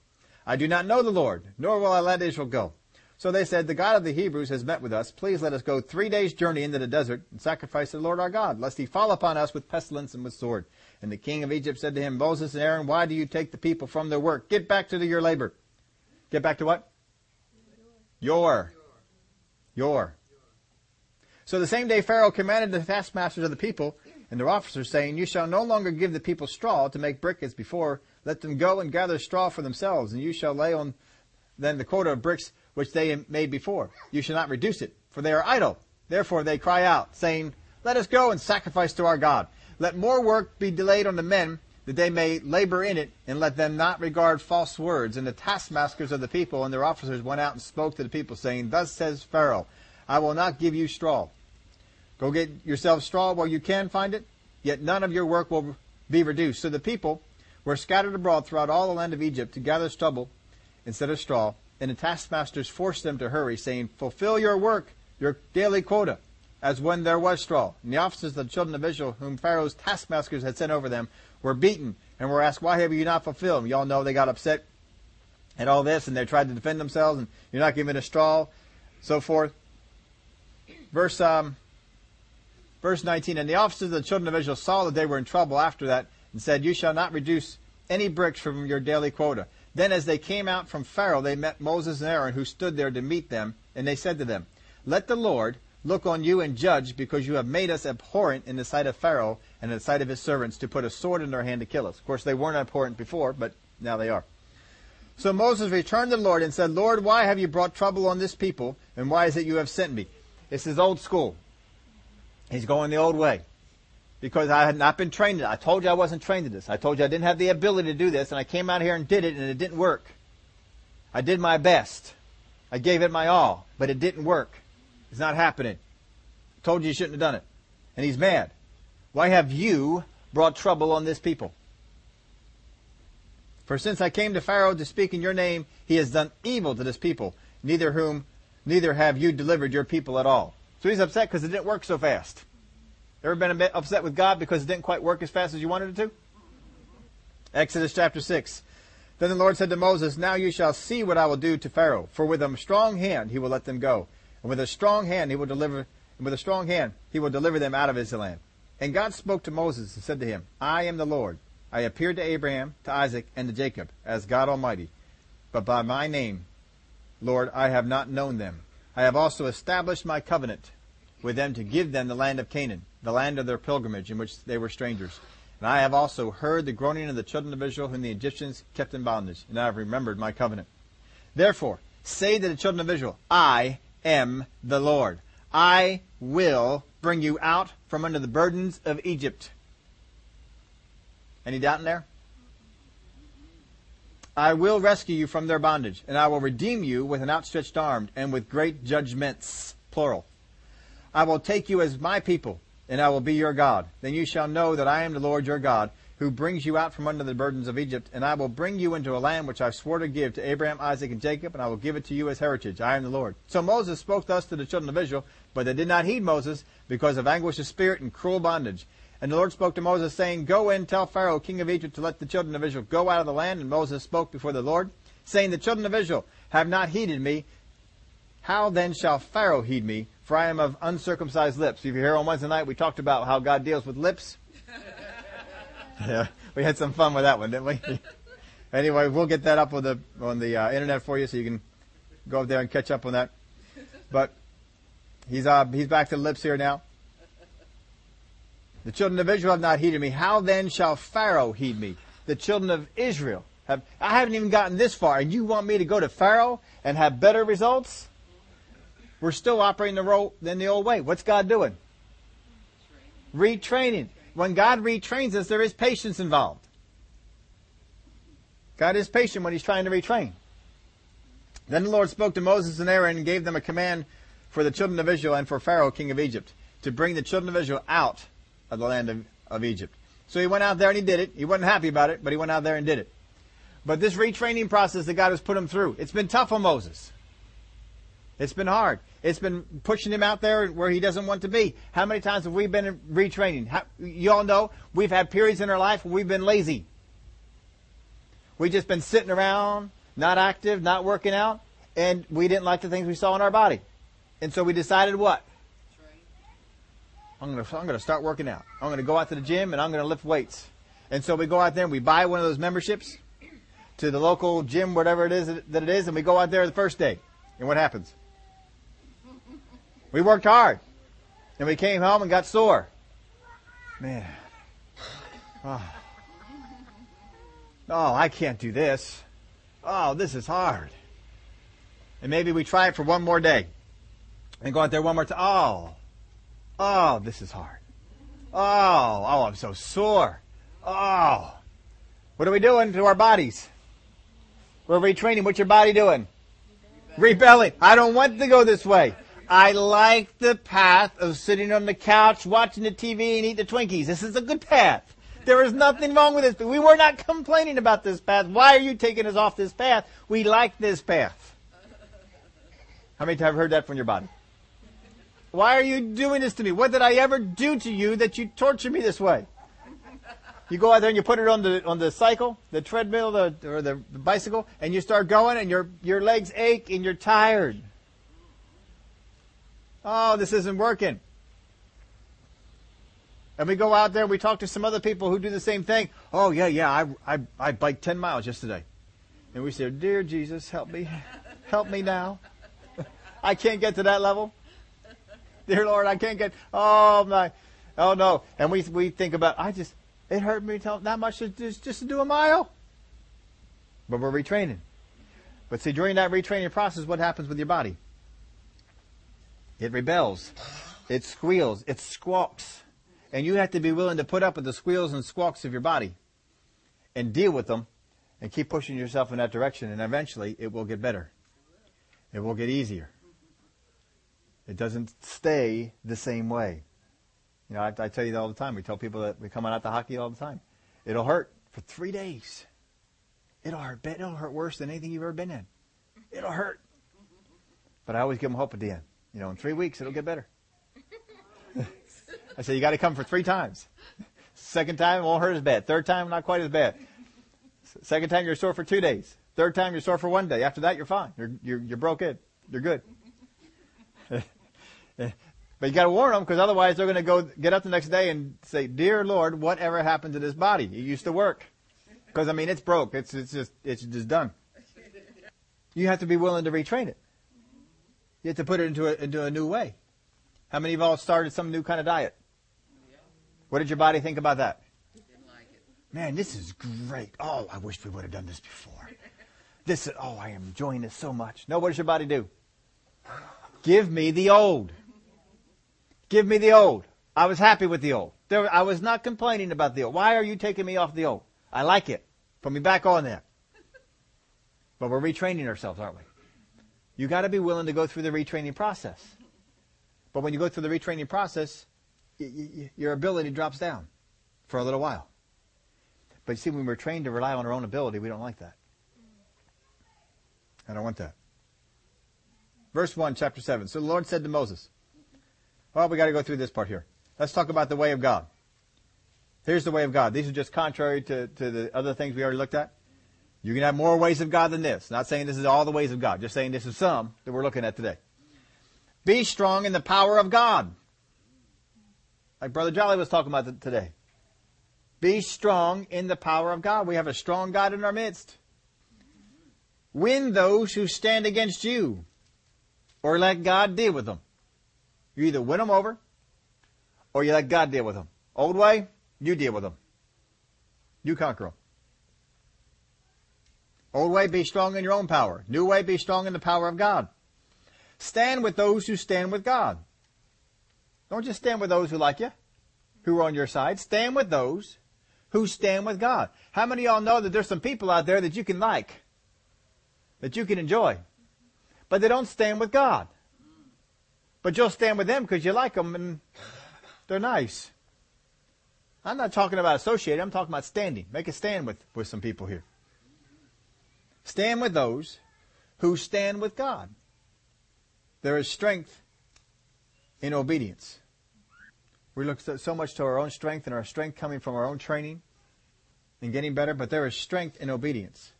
I do not know the Lord, nor will I let Israel go. So they said, The God of the Hebrews has met with us. Please let us go three days' journey into the desert and sacrifice to the Lord our God, lest he fall upon us with pestilence and with sword. And the king of Egypt said to him, Moses and Aaron, why do you take the people from their work? Get back to your labor. Get back to what? Your. Your. So the same day Pharaoh commanded the taskmasters of the people and their officers, saying, You shall no longer give the people straw to make brick as before. Let them go and gather straw for themselves, and you shall lay on then the quota of bricks which they made before. You shall not reduce it, for they are idle. Therefore they cry out, saying, Let us go and sacrifice to our God. Let more work be delayed on the men, that they may labor in it, and let them not regard false words. And the taskmasters of the people and their officers went out and spoke to the people, saying, Thus says Pharaoh, I will not give you straw. Go get yourself straw while you can find it, yet none of your work will be reduced. So the people were scattered abroad throughout all the land of Egypt to gather stubble instead of straw, and the taskmasters forced them to hurry, saying, Fulfill your work, your daily quota, as when there was straw. And the officers of the children of Israel, whom Pharaoh's taskmasters had sent over them, were beaten and were asked, Why have you not fulfilled? Y'all know they got upset at all this, and they tried to defend themselves, and you're not giving a straw, so forth. Verse um, verse 19, And the officers of the children of Israel saw that they were in trouble after that, and said, You shall not reduce any bricks from your daily quota. Then as they came out from Pharaoh, they met Moses and Aaron, who stood there to meet them, and they said to them, Let the Lord look on you and judge, because you have made us abhorrent in the sight of Pharaoh and in the sight of his servants, to put a sword in their hand to kill us. Of course, they weren't abhorrent before, but now they are. So Moses returned to the Lord and said, Lord, why have you brought trouble on this people, and why is it you have sent me? This is old school. He's going the old way because I had not been trained in it. I told you I wasn't trained in this. I told you I didn't have the ability to do this, and I came out here and did it, and it didn't work. I did my best. I gave it my all, but it didn't work. It's not happening. Told you you shouldn't have done it. And he's mad. Why have you brought trouble on this people? For since I came to Pharaoh to speak in your name, he has done evil to this people, neither whom, neither have you delivered your people at all. So he's upset because it didn't work so fast. Ever been a bit upset with God because it didn't quite work as fast as you wanted it to? Exodus chapter 6. Then the Lord said to Moses, Now you shall see what I will do to Pharaoh, for with a strong hand he will let them go, and with a strong hand he will deliver, and with a strong hand he will deliver them out of his land. And God spoke to Moses and said to him, I am the Lord. I appeared to Abraham, to Isaac, and to Jacob as God Almighty, but by my name, Lord, I have not known them. I have also established my covenant with them to give them the land of Canaan, the land of their pilgrimage in which they were strangers. And I have also heard the groaning of the children of Israel whom the Egyptians kept in bondage, and I have remembered my covenant. Therefore, say to the children of Israel, I am the Lord. I will bring you out from under the burdens of Egypt. Any doubt in there? I will rescue you from their bondage, and I will redeem you with an outstretched arm and with great judgments, plural. I will take you as my people, and I will be your God. Then you shall know that I am the Lord your God, who brings you out from under the burdens of Egypt, and I will bring you into a land which I swore to give to Abraham, Isaac, and Jacob, and I will give it to you as heritage. I am the Lord. So Moses spoke thus to the children of Israel, but they did not heed Moses because of anguish of spirit and cruel bondage. And the Lord spoke to Moses, saying, Go in, tell Pharaoh, king of Egypt, to let the children of Israel go out of the land. And Moses spoke before the Lord, saying, The children of Israel have not heeded me. How then shall Pharaoh heed me? For I am of uncircumcised lips. If you're here on Wednesday night, we talked about how God deals with lips. <laughs> yeah, we had some fun with that one, didn't we? <laughs> anyway, we'll get that up on the on the uh, internet for you, so you can go up there and catch up on that. But he's uh, he's back to the lips here now. The children of Israel have not heeded me. How then shall Pharaoh heed me? The children of Israel have. I haven't even gotten this far, and you want me to go to Pharaoh and have better results? We're still operating the role in the old way. What's God doing? Retraining. When God retrains us, there is patience involved. God is patient when He's trying to retrain. Then the Lord spoke to Moses and Aaron and gave them a command for the children of Israel and for Pharaoh, king of Egypt, to bring the children of Israel out of the land of, of Egypt. So he went out there and he did it. He wasn't happy about it, but he went out there and did it. But this retraining process that God has put him through, it's been tough on Moses. It's been hard. It's been pushing him out there where he doesn't want to be. How many times have we been retraining? How, you all know we've had periods in our life where we've been lazy. We've just been sitting around, not active, not working out, and we didn't like the things we saw in our body. And so we decided what? I'm going to I'm going to start working out. I'm going to go out to the gym and I'm going to lift weights. And so we go out there and we buy one of those memberships to the local gym, whatever it is that it is, and we go out there the first day. And what happens? We worked hard. And we came home and got sore. Man. Oh. oh, I can't do this. Oh, this is hard. And maybe we try it for one more day. And go out there one more time. Oh. Oh, this is hard. Oh, oh, I'm so sore. Oh. What are we doing to our bodies? We're retraining. What's your body doing? Rebelling. I don't want to go this way. I like the path of sitting on the couch, watching the TV, and eating the Twinkies. This is a good path. There is nothing wrong with this. We were not complaining about this path. Why are you taking us off this path? We like this path. How many times have you heard that from your body? Why are you doing this to me? What did I ever do to you that you torture me this way? You go out there and you put it on the on the cycle, the treadmill, the, or the, the bicycle, and you start going, and your your legs ache and you're tired. Oh, this isn't working. And we go out there and we talk to some other people who do the same thing. Oh, yeah, yeah, I, I, I biked 10 miles yesterday. And we say, Dear Jesus, help me. Help me now. <laughs> I can't get to that level. Dear Lord, I can't get, oh my, oh no. And we, we think about, I just, it hurt me that much to, just, just to do a mile. But we're retraining. But see, during that retraining process, what happens with your body? It rebels. It squeals. It squawks. And you have to be willing to put up with the squeals and squawks of your body and deal with them and keep pushing yourself in that direction. And eventually it will get better. It will get easier. It doesn't stay the same way. You know, I, I tell you that all the time. We tell people that we come out to hockey all the time. It'll hurt for three days. It'll hurt. It'll hurt worse than anything you've ever been in. It'll hurt. But I always give them hope at the end. You know, in three weeks it'll get better. <laughs> I said, you got to come for three times. <laughs> Second time won't hurt as bad. Third time not quite as bad. Second time you're sore for two days. Third time you're sore for one day. After that you're fine. You're you're, you're broke in. You're good. <laughs> but you got to warn them because otherwise they're going to go get up the next day and say, "Dear Lord, whatever happened to this body? It used to work." Because I mean, it's broke. It's it's just it's just done. You have to be willing to retrain it. You have to put it into a, into a new way. How many of y'all started some new kind of diet? What did your body think about that? Man, this is great. Oh, I wish we would have done this before. This, is, oh, I am enjoying this so much. No, what does your body do? Give me the old. Give me the old. I was happy with the old. There, I was not complaining about the old. Why are you taking me off the old? I like it. Put me back on there. But we're retraining ourselves, aren't we? You got to be willing to go through the retraining process. But when you go through the retraining process, y- y- your ability drops down for a little while. But you see, when we're trained to rely on our own ability, we don't like that. I don't want that. Verse 1, chapter 7. So the Lord said to Moses, Well, we got to go through this part here. Let's talk about the way of God. Here's the way of God. These are just contrary to, to the other things we already looked at. You can have more ways of God than this. Not saying this is all the ways of God, just saying this is some that we're looking at today. Be strong in the power of God. Like Brother Jolly was talking about today. Be strong in the power of God. We have a strong God in our midst. Win those who stand against you, or let God deal with them. You either win them over, or you let God deal with them. Old way, you deal with them. You conquer them. Old way, be strong in your own power. New way, be strong in the power of God. Stand with those who stand with God. Don't just stand with those who like you, who are on your side. Stand with those who stand with God. How many of y'all know that there's some people out there that you can like, that you can enjoy, but they don't stand with God? But you'll stand with them because you like them and they're nice. I'm not talking about associating, I'm talking about standing. Make a stand with, with some people here. Stand with those who stand with God. There is strength in obedience. We look so much to our own strength and our strength coming from our own training and getting better, but there is strength in obedience.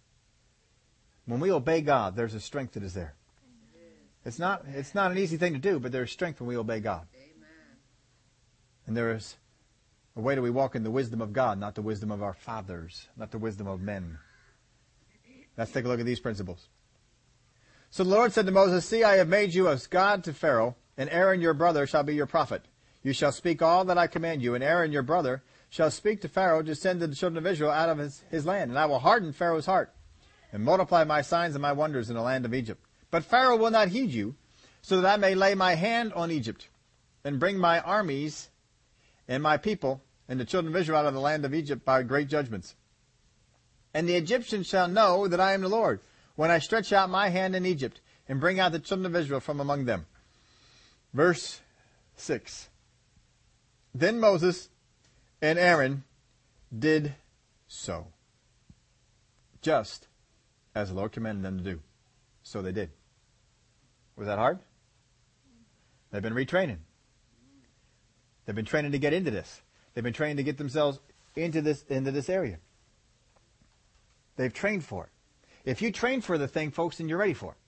When we obey God, there's a strength that is there. It's not, it's not an easy thing to do, but there is strength when we obey God. And there is a way that we walk in the wisdom of God, not the wisdom of our fathers, not the wisdom of men. Let's take a look at these principles. So the Lord said to Moses, See, I have made you as God to Pharaoh, and Aaron your brother shall be your prophet. You shall speak all that I command you, and Aaron your brother shall speak to Pharaoh to send the children of Israel out of his, his land. And I will harden Pharaoh's heart, and multiply my signs and my wonders in the land of Egypt. But Pharaoh will not heed you, so that I may lay my hand on Egypt, and bring my armies and my people and the children of Israel out of the land of Egypt by great judgments. And the Egyptians shall know that I am the Lord, when I stretch out my hand in Egypt, and bring out the children of Israel from among them. Verse 6. Then Moses and Aaron did so, just as the Lord commanded them to do. So they did. Was that hard? They've been retraining. They've been training to get into this. They've been training to get themselves into this into this area. They've trained for it. If you train for the thing, folks, then you're ready for it.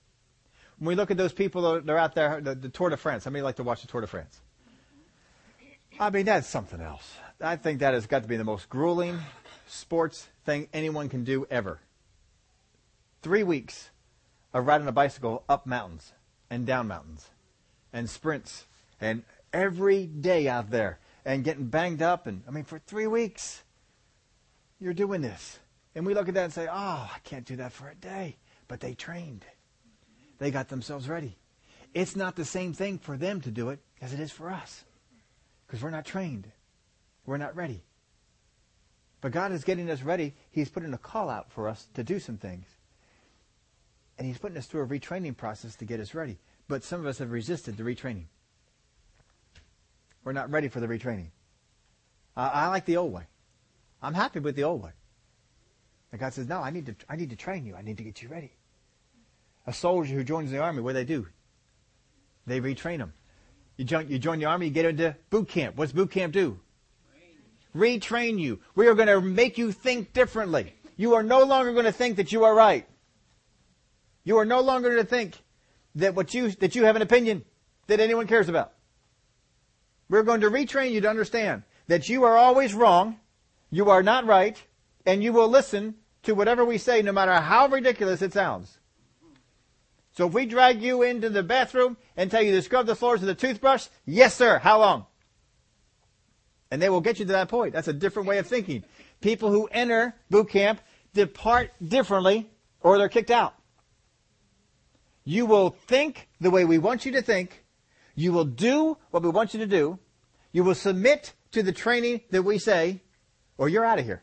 When we look at those people that are out there, the, the Tour de France. How many like to watch the Tour de France? I mean, that's something else. I think that has got to be the most grueling sports thing anyone can do ever. Three weeks of riding a bicycle up mountains and down mountains and sprints and every day out there and getting banged up. And I mean, for three weeks, you're doing this. And we look at that and say, oh, I can't do that for a day. But they trained. They got themselves ready. It's not the same thing for them to do it as it is for us. Because we're not trained. We're not ready. But God is getting us ready. He's putting a call out for us to do some things. And He's putting us through a retraining process to get us ready. But some of us have resisted the retraining. We're not ready for the retraining. I, I like the old way. I'm happy with the old way. And God says, no, I need to, I need to train you. I need to get you ready. A soldier who joins the army, what do they do? They retrain them. You join, you join the army, you get into boot camp. What's boot camp do? Retrain you. We are going to make you think differently. You are no longer going to think that you are right. You are no longer going to think that what you, that you have an opinion that anyone cares about. We're going to retrain you to understand that you are always wrong, you are not right, and you will listen to whatever we say no matter how ridiculous it sounds. So if we drag you into the bathroom and tell you to scrub the floors with a toothbrush, yes sir, how long? And they will get you to that point. That's a different way of thinking. People who enter boot camp depart differently or they're kicked out. You will think the way we want you to think. You will do what we want you to do. You will submit to the training that we say, or you're out of here.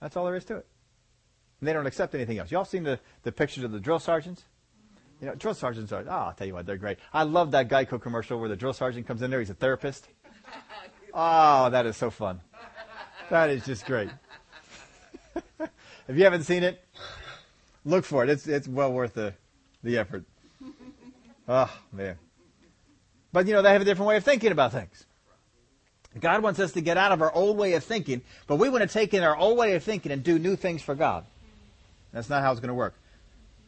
That's all there is to it. And they don't accept anything else. Y'all seen the, the pictures of the drill sergeants? You know, drill sergeants are, oh, I'll tell you what, they're great. I love that Geico commercial where the drill sergeant comes in there. He's a therapist. <laughs> Oh, that is so fun. That is just great. <laughs> if you haven't seen it, look for it. It's, it's well worth the, the effort. <laughs> Oh, man. But, you know, they have a different way of thinking about things. God wants us to get out of our old way of thinking, but we want to take in our old way of thinking and do new things for God. That's not how it's going to work.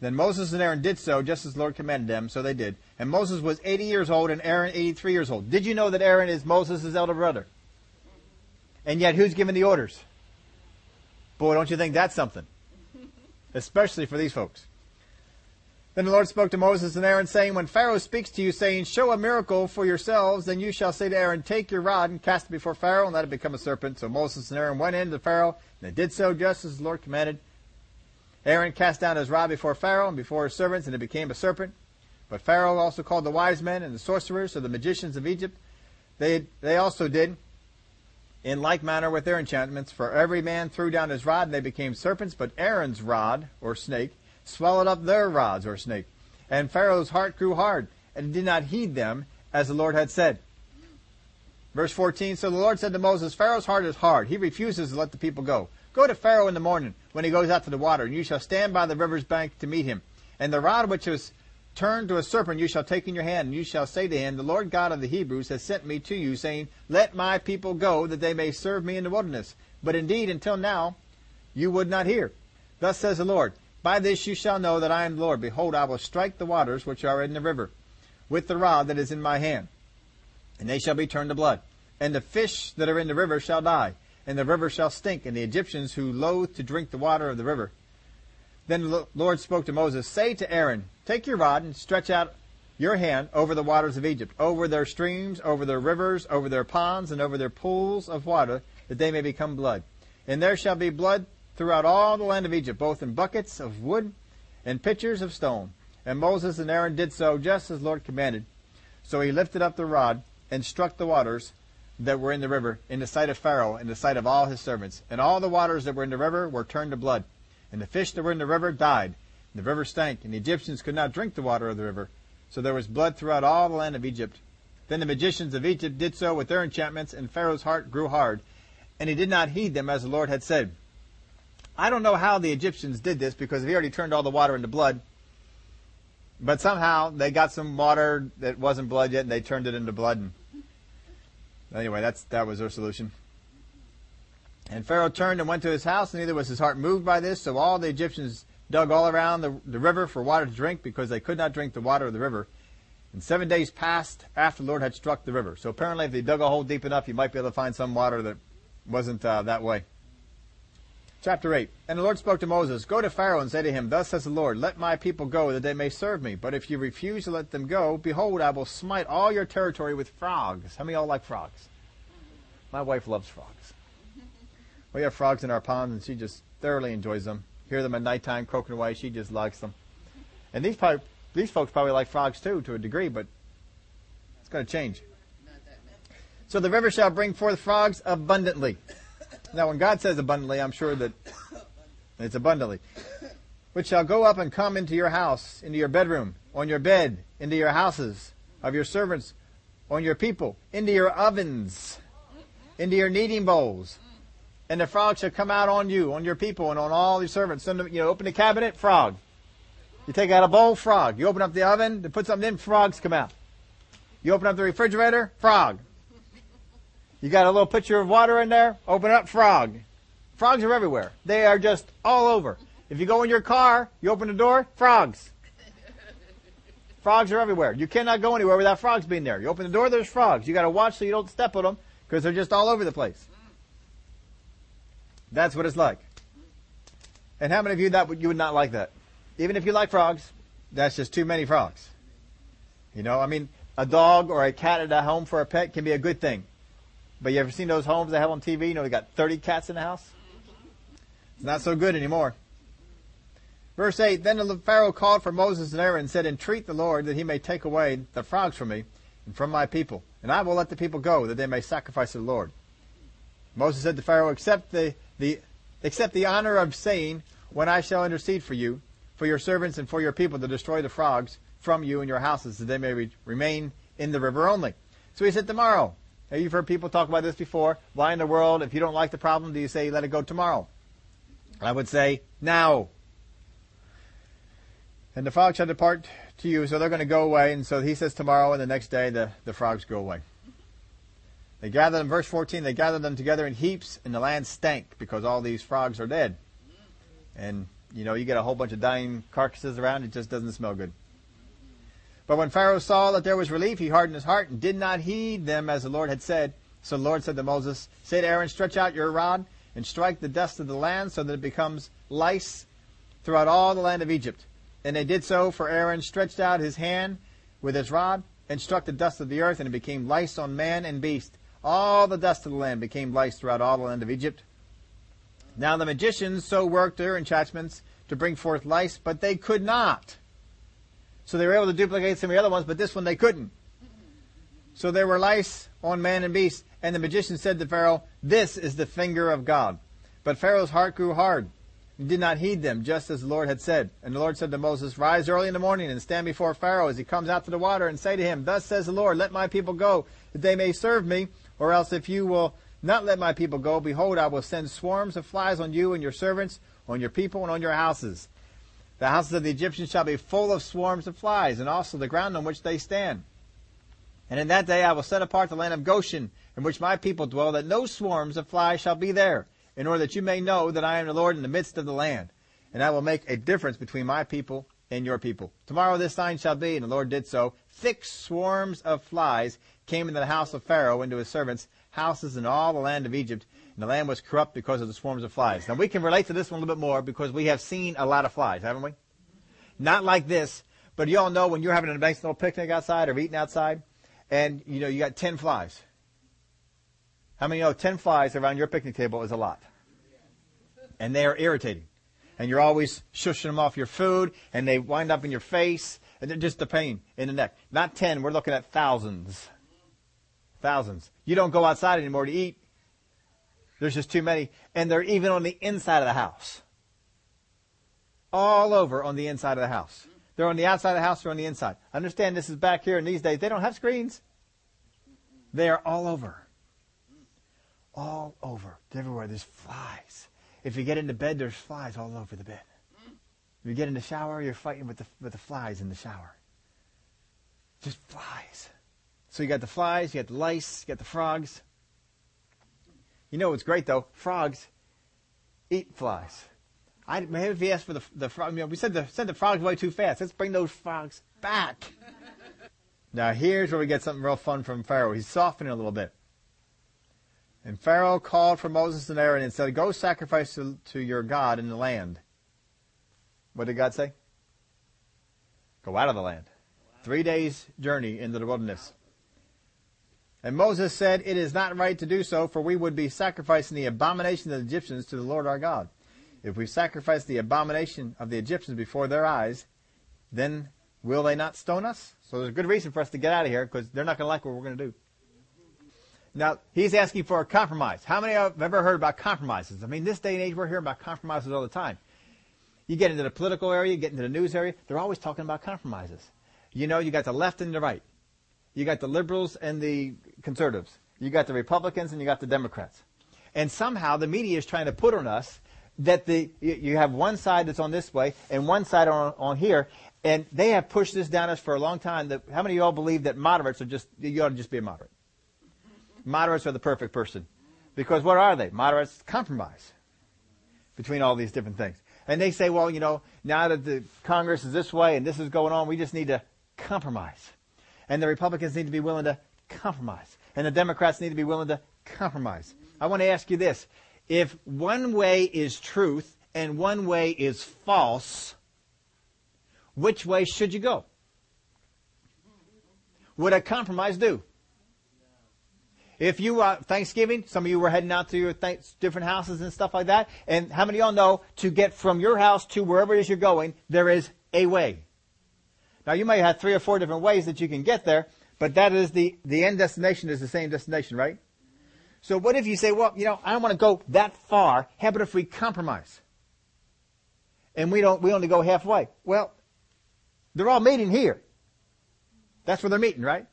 Then Moses and Aaron did so, just as the Lord commanded them, so they did. And Moses was 80 years old and Aaron 83 years old. Did you know that Aaron is Moses' elder brother? And yet, who's giving the orders? Boy, don't you think that's something? Especially for these folks. Then the Lord spoke to Moses and Aaron, saying, When Pharaoh speaks to you, saying, Show a miracle for yourselves, then you shall say to Aaron, Take your rod and cast it before Pharaoh, and let it become a serpent. So Moses and Aaron went in to Pharaoh, and they did so just as the Lord commanded. Aaron cast down his rod before Pharaoh and before his servants, and it became a serpent. But Pharaoh also called the wise men and the sorcerers, so the magicians of Egypt. They, they also did in like manner with their enchantments, for every man threw down his rod, and they became serpents, but Aaron's rod, or snake, swallowed up their rods, or snake. And Pharaoh's heart grew hard, and he did not heed them, as the Lord had said. Verse 14, So the Lord said to Moses, Pharaoh's heart is hard. He refuses to let the people go. Go to Pharaoh in the morning, when he goes out to the water, and you shall stand by the river's bank to meet him. And the rod which was turned to a serpent you shall take in your hand, and you shall say to him, The Lord God of the Hebrews has sent me to you, saying, Let my people go, that they may serve me in the wilderness. But indeed, until now, you would not hear. Thus says the Lord, By this you shall know that I am the Lord. Behold, I will strike the waters which are in the river, with the rod that is in my hand, and they shall be turned to blood. And the fish that are in the river shall die and the river shall stink, and the Egyptians who loathe to drink the water of the river. Then the Lord spoke to Moses, Say to Aaron, Take your rod and stretch out your hand over the waters of Egypt, over their streams, over their rivers, over their ponds, and over their pools of water, that they may become blood. And there shall be blood throughout all the land of Egypt, both in buckets of wood and pitchers of stone. And Moses and Aaron did so just as the Lord commanded. So he lifted up the rod and struck the waters, that were in the river in the sight of Pharaoh and the sight of all his servants. And all the waters that were in the river were turned to blood. And the fish that were in the river died. And the river stank, and the Egyptians could not drink the water of the river. So there was blood throughout all the land of Egypt. Then the magicians of Egypt did so with their enchantments, and Pharaoh's heart grew hard, and he did not heed them as the Lord had said. I don't know how the Egyptians did this because he already turned all the water into blood. But somehow they got some water that wasn't blood yet, and they turned it into blood. And Anyway, that's that was their solution. And Pharaoh turned and went to his house, and neither was his heart moved by this. So all the Egyptians dug all around the, the river for water to drink, because they could not drink the water of the river. And seven days passed after the Lord had struck the river. So apparently, if they dug a hole deep enough, you might be able to find some water that wasn't uh, that way. Chapter 8. And the Lord spoke to Moses, Go to Pharaoh and say to him, Thus says the Lord, Let my people go, that they may serve me. But if you refuse to let them go, behold, I will smite all your territory with frogs. How many of y'all like frogs? My wife loves frogs. <laughs> We have frogs in our pond, and she just thoroughly enjoys them. Hear them at nighttime croaking away. She just likes them. And these probably, these folks probably like frogs too, to a degree, but it's going to change. So the river shall bring forth frogs abundantly. Now, when God says abundantly, I'm sure that it's abundantly. which shall go up and come into your house, into your bedroom, on your bed, into your houses of your servants, on your people, into your ovens, into your kneading bowls. And the frog shall come out on you, on your people, and on all your servants. So, you know, open the cabinet, frog. You take out a bowl, frog. You open up the oven to put something in, frogs come out. You open up the refrigerator, frog. You got a little pitcher of water in there, open up, frog. Frogs are everywhere. They are just all over. If you go in your car, you open the door, frogs. Frogs are everywhere. You cannot go anywhere without frogs being there. You open the door, there's frogs. You got to watch so you don't step on them because they're just all over the place. That's what it's like. And how many of you that you would not like that? Even if you like frogs, that's just too many frogs. You know, I mean, a dog or a cat at a home for a pet can be a good thing. But you ever seen those homes they have on TV? You know, they got 30 cats in the house? It's not so good anymore. Verse 8, Then the Pharaoh called for Moses and Aaron and said, Entreat the Lord that he may take away the frogs from me and from my people, and I will let the people go, that they may sacrifice to the Lord. Moses said to Pharaoh, Accept the, the, accept the honor of saying, When I shall intercede for you, for your servants and for your people to destroy the frogs from you and your houses, that they may re- remain in the river only. So he said, Tomorrow. Now you've heard people talk about this before. Why in the world, if you don't like the problem, do you say, Let it go tomorrow? I would say, Now. And the frogs shall depart to you, so they're going to go away. And so he says tomorrow, and the next day the, the frogs go away. They gather them, verse 14, they gathered them together in heaps, and the land stank because all these frogs are dead. And, you know, you get a whole bunch of dying carcasses around, it just doesn't smell good. But when Pharaoh saw that there was relief, he hardened his heart and did not heed them as the Lord had said. So the Lord said to Moses, Say to Aaron, stretch out your rod and strike the dust of the land so that it becomes lice throughout all the land of Egypt. And they did so, for Aaron stretched out his hand with his rod and struck the dust of the earth, and it became lice on man and beast. All the dust of the land became lice throughout all the land of Egypt. Now the magicians so worked their enchantments to bring forth lice, but they could not. So they were able to duplicate some of the other ones, but this one they couldn't. So there were lice on man and beast, and the magician said to Pharaoh, This is the finger of God. But Pharaoh's heart grew hard and did not heed them, just as the Lord had said. And the Lord said to Moses, Rise early in the morning and stand before Pharaoh as he comes out to the water, and say to him, Thus says the Lord, Let my people go, that they may serve me, or else if you will not let my people go, behold, I will send swarms of flies on you and your servants, on your people, and on your houses. The houses of the Egyptians shall be full of swarms of flies, and also the ground on which they stand. And in that day I will set apart the land of Goshen, in which my people dwell, that no swarms of flies shall be there in order that you may know that I am the Lord in the midst of the land. And I will make a difference between my people and your people. Tomorrow this sign shall be, and the Lord did so. Thick swarms of flies came into the house of Pharaoh, into his servants' houses in all the land of Egypt, and the land was corrupt because of the swarms of flies. Now we can relate to this one a little bit more because we have seen a lot of flies, haven't we? Not like this, but you all know when you're having a nice little picnic outside or eating outside, and you know you got ten flies. How many know ten flies around your picnic table is a lot? and they are irritating. And you're always shushing them off your food, and they wind up in your face, and they're just a pain in the neck. Not ten, we're looking at thousands. Thousands. You don't go outside anymore to eat. There's just too many. And they're even on the inside of the house. All over on the inside of the house. They're on the outside of the house, they're on the inside. Understand this is back here in these days. They don't have screens. They are all over. All over. Everywhere. There's flies. If you get into bed, there's flies all over the bed. If you get in the shower, you're fighting with the, with the flies in the shower. Just flies. So you got the flies, you got the lice, you got the frogs. You know what's great though? Frogs eat flies. I maybe if you asked for the the frog, you know, we said the sent the frogs away too fast. Let's bring those frogs back. now here's where we get something real fun from Pharaoh. He's softening a little bit. And Pharaoh called for Moses and Aaron and said, Go sacrifice to, to your God in the land. What did God say? Go out of the land. Three days' journey into the wilderness. And Moses said, It is not right to do so, for we would be sacrificing the abomination of the Egyptians to the Lord our God. If we sacrifice the abomination of the Egyptians before their eyes, then will they not stone us? So there's a good reason for us to get out of here, because they're not going to like what we're going to do. Now, he's asking for a compromise. How many of you have ever heard about compromises? I mean, this day and age, we're hearing about compromises all the time. You get into the political area, you get into the news area, they're always talking about compromises. You know, you got the left and the right. You got the liberals and the conservatives. You got the Republicans and you got the Democrats. And somehow the media is trying to put on us that the you have one side that's on this way and one side on, on here, and they have pushed this down us for a long time. That how many of y'all believe that moderates are just you ought to just be a moderate? Moderates are the perfect person, because what are they? Moderates compromise between all these different things, and they say, well, you know, now that the Congress is this way and this is going on, we just need to compromise, and the Republicans need to be willing to compromise, and the Democrats need to be willing to compromise. I want to ask you this: if one way is truth and one way is false, which way should you go? Would a compromise do? If you uh, Thanksgiving, some of you were heading out to your th- different houses and stuff like that, and how many of y'all know to get from your house to wherever it is you're going, there is a way. Now you may have three or four different ways that you can get there, but that is the the end destination is the same destination, right? So what if you say, well, you know, I don't want to go that far. How about if we compromise? And we don't, we only go halfway. Well, they're all meeting here. That's where they're meeting, right?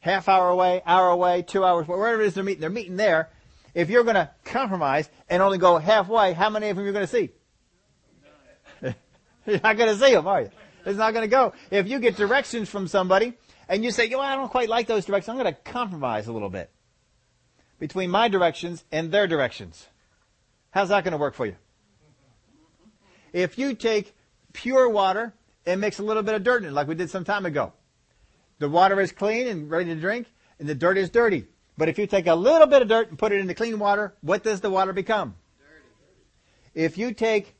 Half hour away, hour away, two hours, wherever it is they're meeting, they're meeting there. If you're going to compromise and only go halfway, how many of them <laughs> are you going to see? you're not going to see them, are you? It's not going to go. If you get directions from somebody and you say, yo, I don't quite like those directions, I'm going to compromise a little bit between my directions and their directions. How's that going to work for you? If you take pure water and mix a little bit of dirt in it, like we did some time ago, the water is clean and ready to drink, and the dirt is dirty. But if you take a little bit of dirt and put it into clean water, what does the water become? Dirty. If you take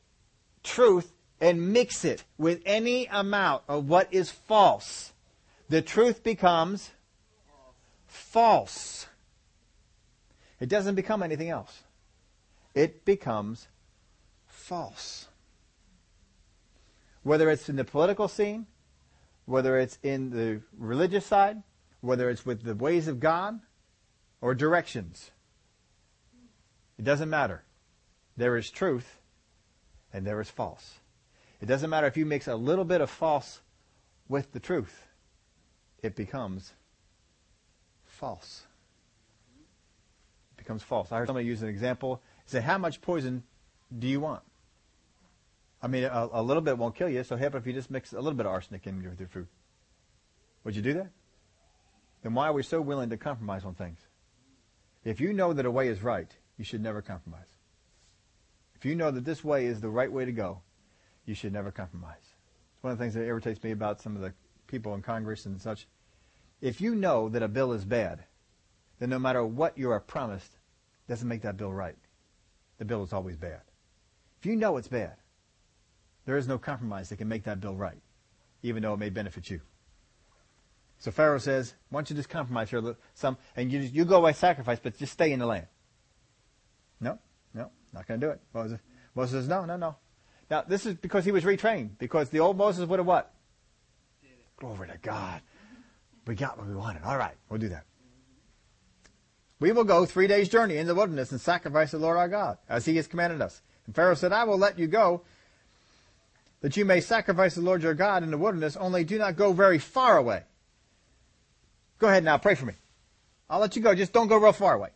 truth and mix it with any amount of what is false, the truth becomes false. It doesn't become anything else. It becomes false. Whether it's in the political scene, whether it's in the religious side, whether it's with the ways of God or directions. It doesn't matter. There is truth and there is false. It doesn't matter if you mix a little bit of false with the truth. It becomes false It becomes false. I heard somebody use an example. Say, how much poison do you want? I mean, a, a little bit won't kill you, so happen if you just mix a little bit of arsenic in with your food. Would you do that? Then why are we so willing to compromise on things? If you know that a way is right, you should never compromise. If you know that this way is the right way to go, you should never compromise. It's one of the things that irritates me about some of the people in Congress and such. If you know that a bill is bad, then no matter what you are promised, doesn't make that bill right. The bill is always bad. If you know it's bad, there is no compromise that can make that bill right, even though it may benefit you. So Pharaoh says, why don't you just compromise here some, and you, you go away sacrifice, but just stay in the land. No, no, not going to do it. Moses, Moses says, no, no, no. Now, this is because he was retrained, because the old Moses would have what? Glory to God. We got what we wanted. All right, we'll do that. We will go three days' journey in the wilderness and sacrifice the Lord our God, as he has commanded us. And Pharaoh said, I will let you go, that you may sacrifice the Lord your God in the wilderness, only do not go very far away. Go ahead now, pray for me. I'll let you go, just don't go real far away.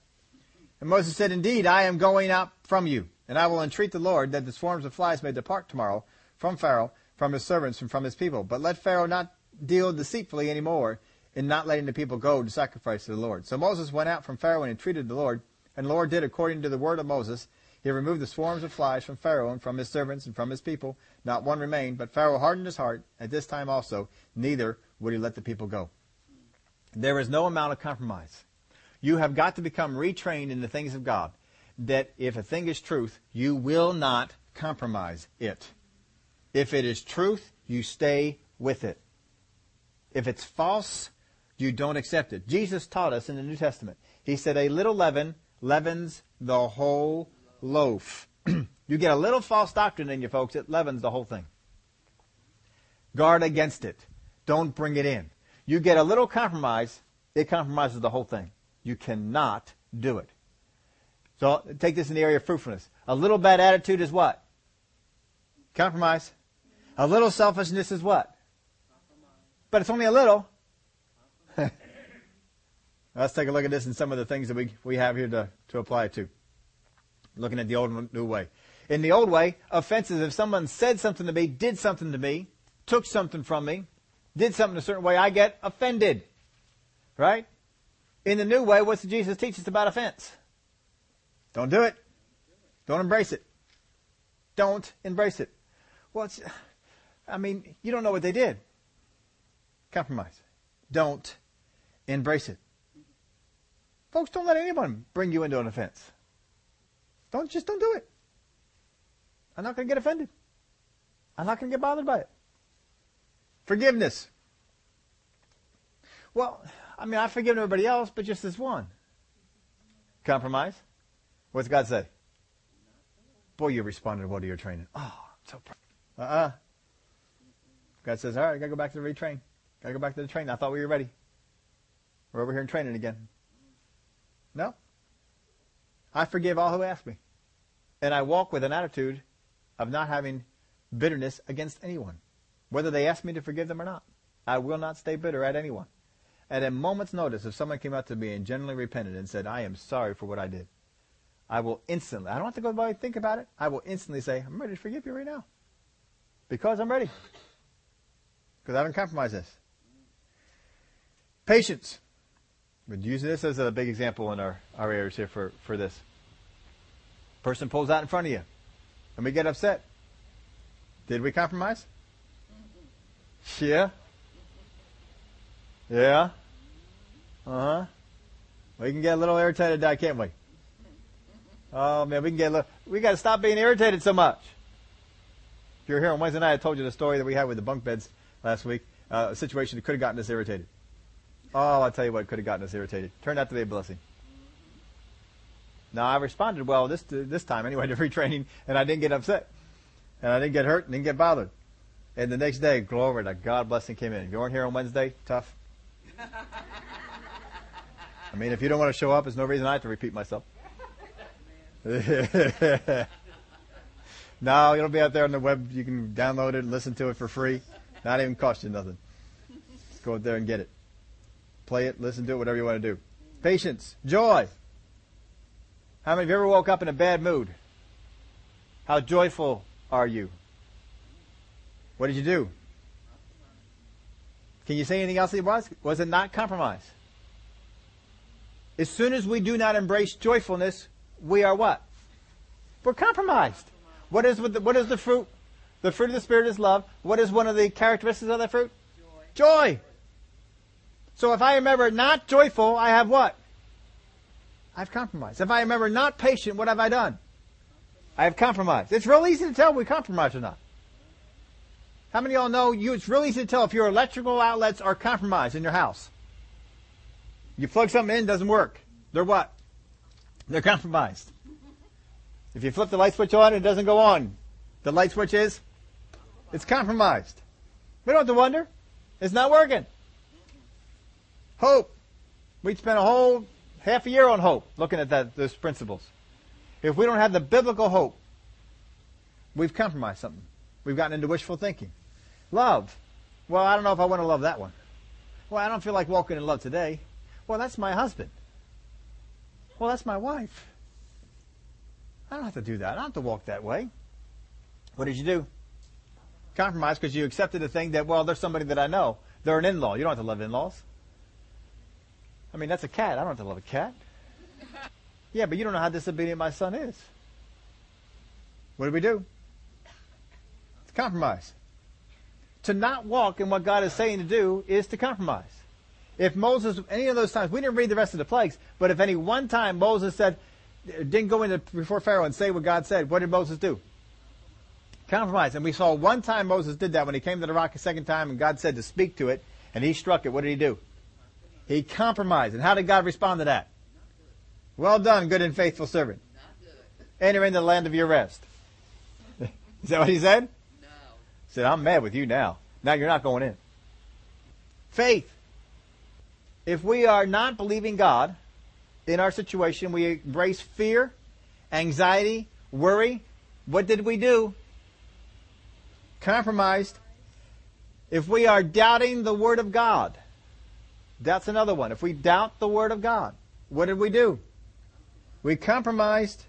And Moses said, Indeed, I am going out from you, and I will entreat the Lord that the swarms of flies may depart tomorrow from Pharaoh, from his servants, and from his people. But let Pharaoh not deal deceitfully any more, in not letting the people go to sacrifice to the Lord. So Moses went out from Pharaoh and entreated the Lord, and the Lord did according to the word of Moses. He removed the swarms of flies from Pharaoh and from his servants and from his people. Not one remained, but Pharaoh hardened his heart at this time also, neither would he let the people go. There is no amount of compromise. You have got to become retrained in the things of God, that if a thing is truth, you will not compromise it. If it is truth, you stay with it. If it's false, you don't accept it. Jesus taught us in the New Testament. He said, a little leaven leavens the whole loaf. <clears throat> you get a little false doctrine in you, folks, it leavens the whole thing. Guard against it. Don't bring it in. You get a little compromise, it compromises the whole thing. You cannot do it. So take this in the area of fruitfulness. A little bad attitude is what? Compromise. A little selfishness is what? But it's only a little. <laughs> Let's take a look at this and some of the things that we, we have here to, to apply to. Looking at the old and new way. In the old way, offenses, if someone said something to me, did something to me, took something from me, did something a certain way, I get offended. Right? In the new way, what's Jesus teach us about offense? Don't do it. Don't embrace it. Don't embrace it. Well, I mean, you don't know what they did. Compromise. Don't embrace it. Folks, don't let anyone bring you into an offense. Don't just don't do it. I'm not going to get offended. I'm not going to get bothered by it. Forgiveness. Well, I mean, I've forgiven everybody else, but just this one. Compromise. What's God say? Boy, you responded well to your training. Oh, I'm so proud. Uh-uh. God says, all right, I gotta go back to the retrain. Gotta go back to the train. I thought we were ready. We're over here in training again. No. I forgive all who ask me. And I walk with an attitude of not having bitterness against anyone. Whether they ask me to forgive them or not. I will not stay bitter at anyone. At a moment's notice, if someone came up to me and genuinely repented and said, I am sorry for what I did, I will instantly, I don't have to go by and think about it. I will instantly say, I'm ready to forgive you right now. Because I'm ready. Because I haven't compromised this. Patience. We're using this as a big example in our, our areas here for, for this. Person pulls out in front of you, and we get upset. Did we compromise? Yeah. Yeah. Uh huh. We can get a little irritated, die, can't we? Oh man, we can get a little, we got to stop being irritated so much. If you're here on Wednesday night, I told you the story that we had with the bunk beds last week. Uh, a situation that could have gotten us irritated. Oh, I'll tell you what could have gotten us irritated. Turned out to be a blessing. Now I responded well this this time anyway <laughs> to retraining, and I didn't get upset, and I didn't get hurt, and didn't get bothered. And the next day, glory to God, blessing came in. If you weren't here on Wednesday, tough. <laughs> I mean, if you don't want to show up, there's no reason I have to repeat myself. <laughs> no, it'll be out there on the web. You can download it and listen to it for free. Not even cost you nothing. Just go out there and get it. Play it, listen to it, whatever you want to do. Patience, joy. How many of you ever woke up in a bad mood? How joyful are you? What did you do? Can you say anything else it was? Was it not compromise? As soon as we do not embrace joyfulness, we are what? We're compromised. What is, the, what is the fruit? The fruit of the Spirit is love. What is one of the characteristics of that fruit? Joy. Joy. So if I remember not joyful, I have what? I've compromised. If I remember not patient, what have I done? I have compromised. It's real easy to tell we compromise or not. How many of y'all know you, it's real easy to tell if your electrical outlets are compromised in your house? You plug something in, doesn't work. They're what? They're compromised. If you flip the light switch on, it doesn't go on. The light switch is? It's compromised. We don't have to wonder. It's not working. Hope. We spent a whole half a year on hope, looking at that, those principles. If we don't have the biblical hope, we've compromised something. We've gotten into wishful thinking. Love. Well, I don't know if I want to love that one. Well, I don't feel like walking in love today. Well, that's my husband. Well, that's my wife. I don't have to do that. I don't have to walk that way. What did you do? Compromise because you accepted a thing that, well, there's somebody that I know. They're an in-law. You don't have to love in-laws. I mean, that's a cat. I don't have to love a cat. Yeah, but you don't know how disobedient my son is. What do we do? It's compromise. To not walk in what God is saying to do is to compromise. If Moses, any of those times, we didn't read the rest of the plagues, but if any one time Moses said, didn't go into before Pharaoh and say what God said, what did Moses do? Compromise. And we saw one time Moses did that when he came to the rock a second time and God said to speak to it, and he struck it. What did he do? He compromised. And how did God respond to that? Well done, good and faithful servant. Enter into the land of your rest. <laughs> Is that what he said? No. He said, I'm mad with you now. Now you're not going in. Faith. If we are not believing God in our situation, we embrace fear, anxiety, worry. What did we do? compromised if we are doubting the Word of God. That's another one. If we doubt the Word of God, what did we do? We compromised.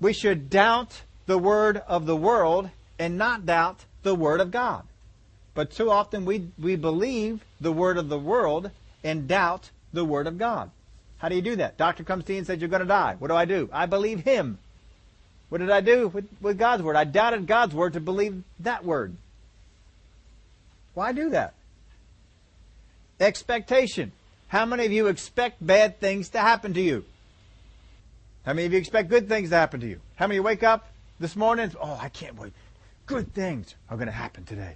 We should doubt the Word of the world and not doubt the Word of God. But too often we, we believe the Word of the world and doubt the Word of God. How do you do that? Doctor comes to you and says, you're going to die. What do I do? I believe him. What did I do with, with God's Word? I doubted God's Word to believe that Word. Why do that? Expectation. How many of you expect bad things to happen to you? How many of you expect good things to happen to you? How many wake up this morning? Oh, I can't wait. Good things are going to happen today.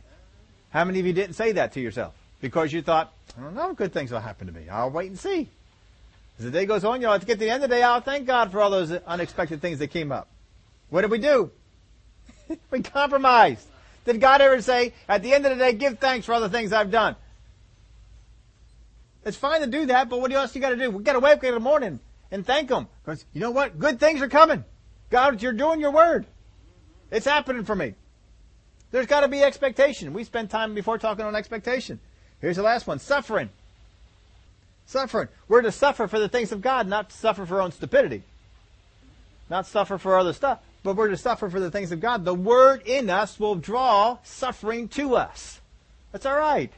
How many of you didn't say that to yourself? Because you thought, I don't know, good things will happen to me. I'll wait and see. As the day goes on, you know, to get to the end of the day, I'll thank God for all those unexpected things that came up. What did we do? <laughs> we compromised. Did God ever say, at the end of the day, give thanks for all the things I've done? It's fine to do that, but what else you got to do? We got to wake up in the morning and thank Him because you know what? Good things are coming. God, you're doing your word. It's happening for me. There's got to be expectation. We spent time before talking on expectation. Here's the last one: suffering. Suffering. We're to suffer for the things of God, not suffer for our own stupidity. Not suffer for other stuff, but we're to suffer for the things of God. The Word in us will draw suffering to us. That's all right.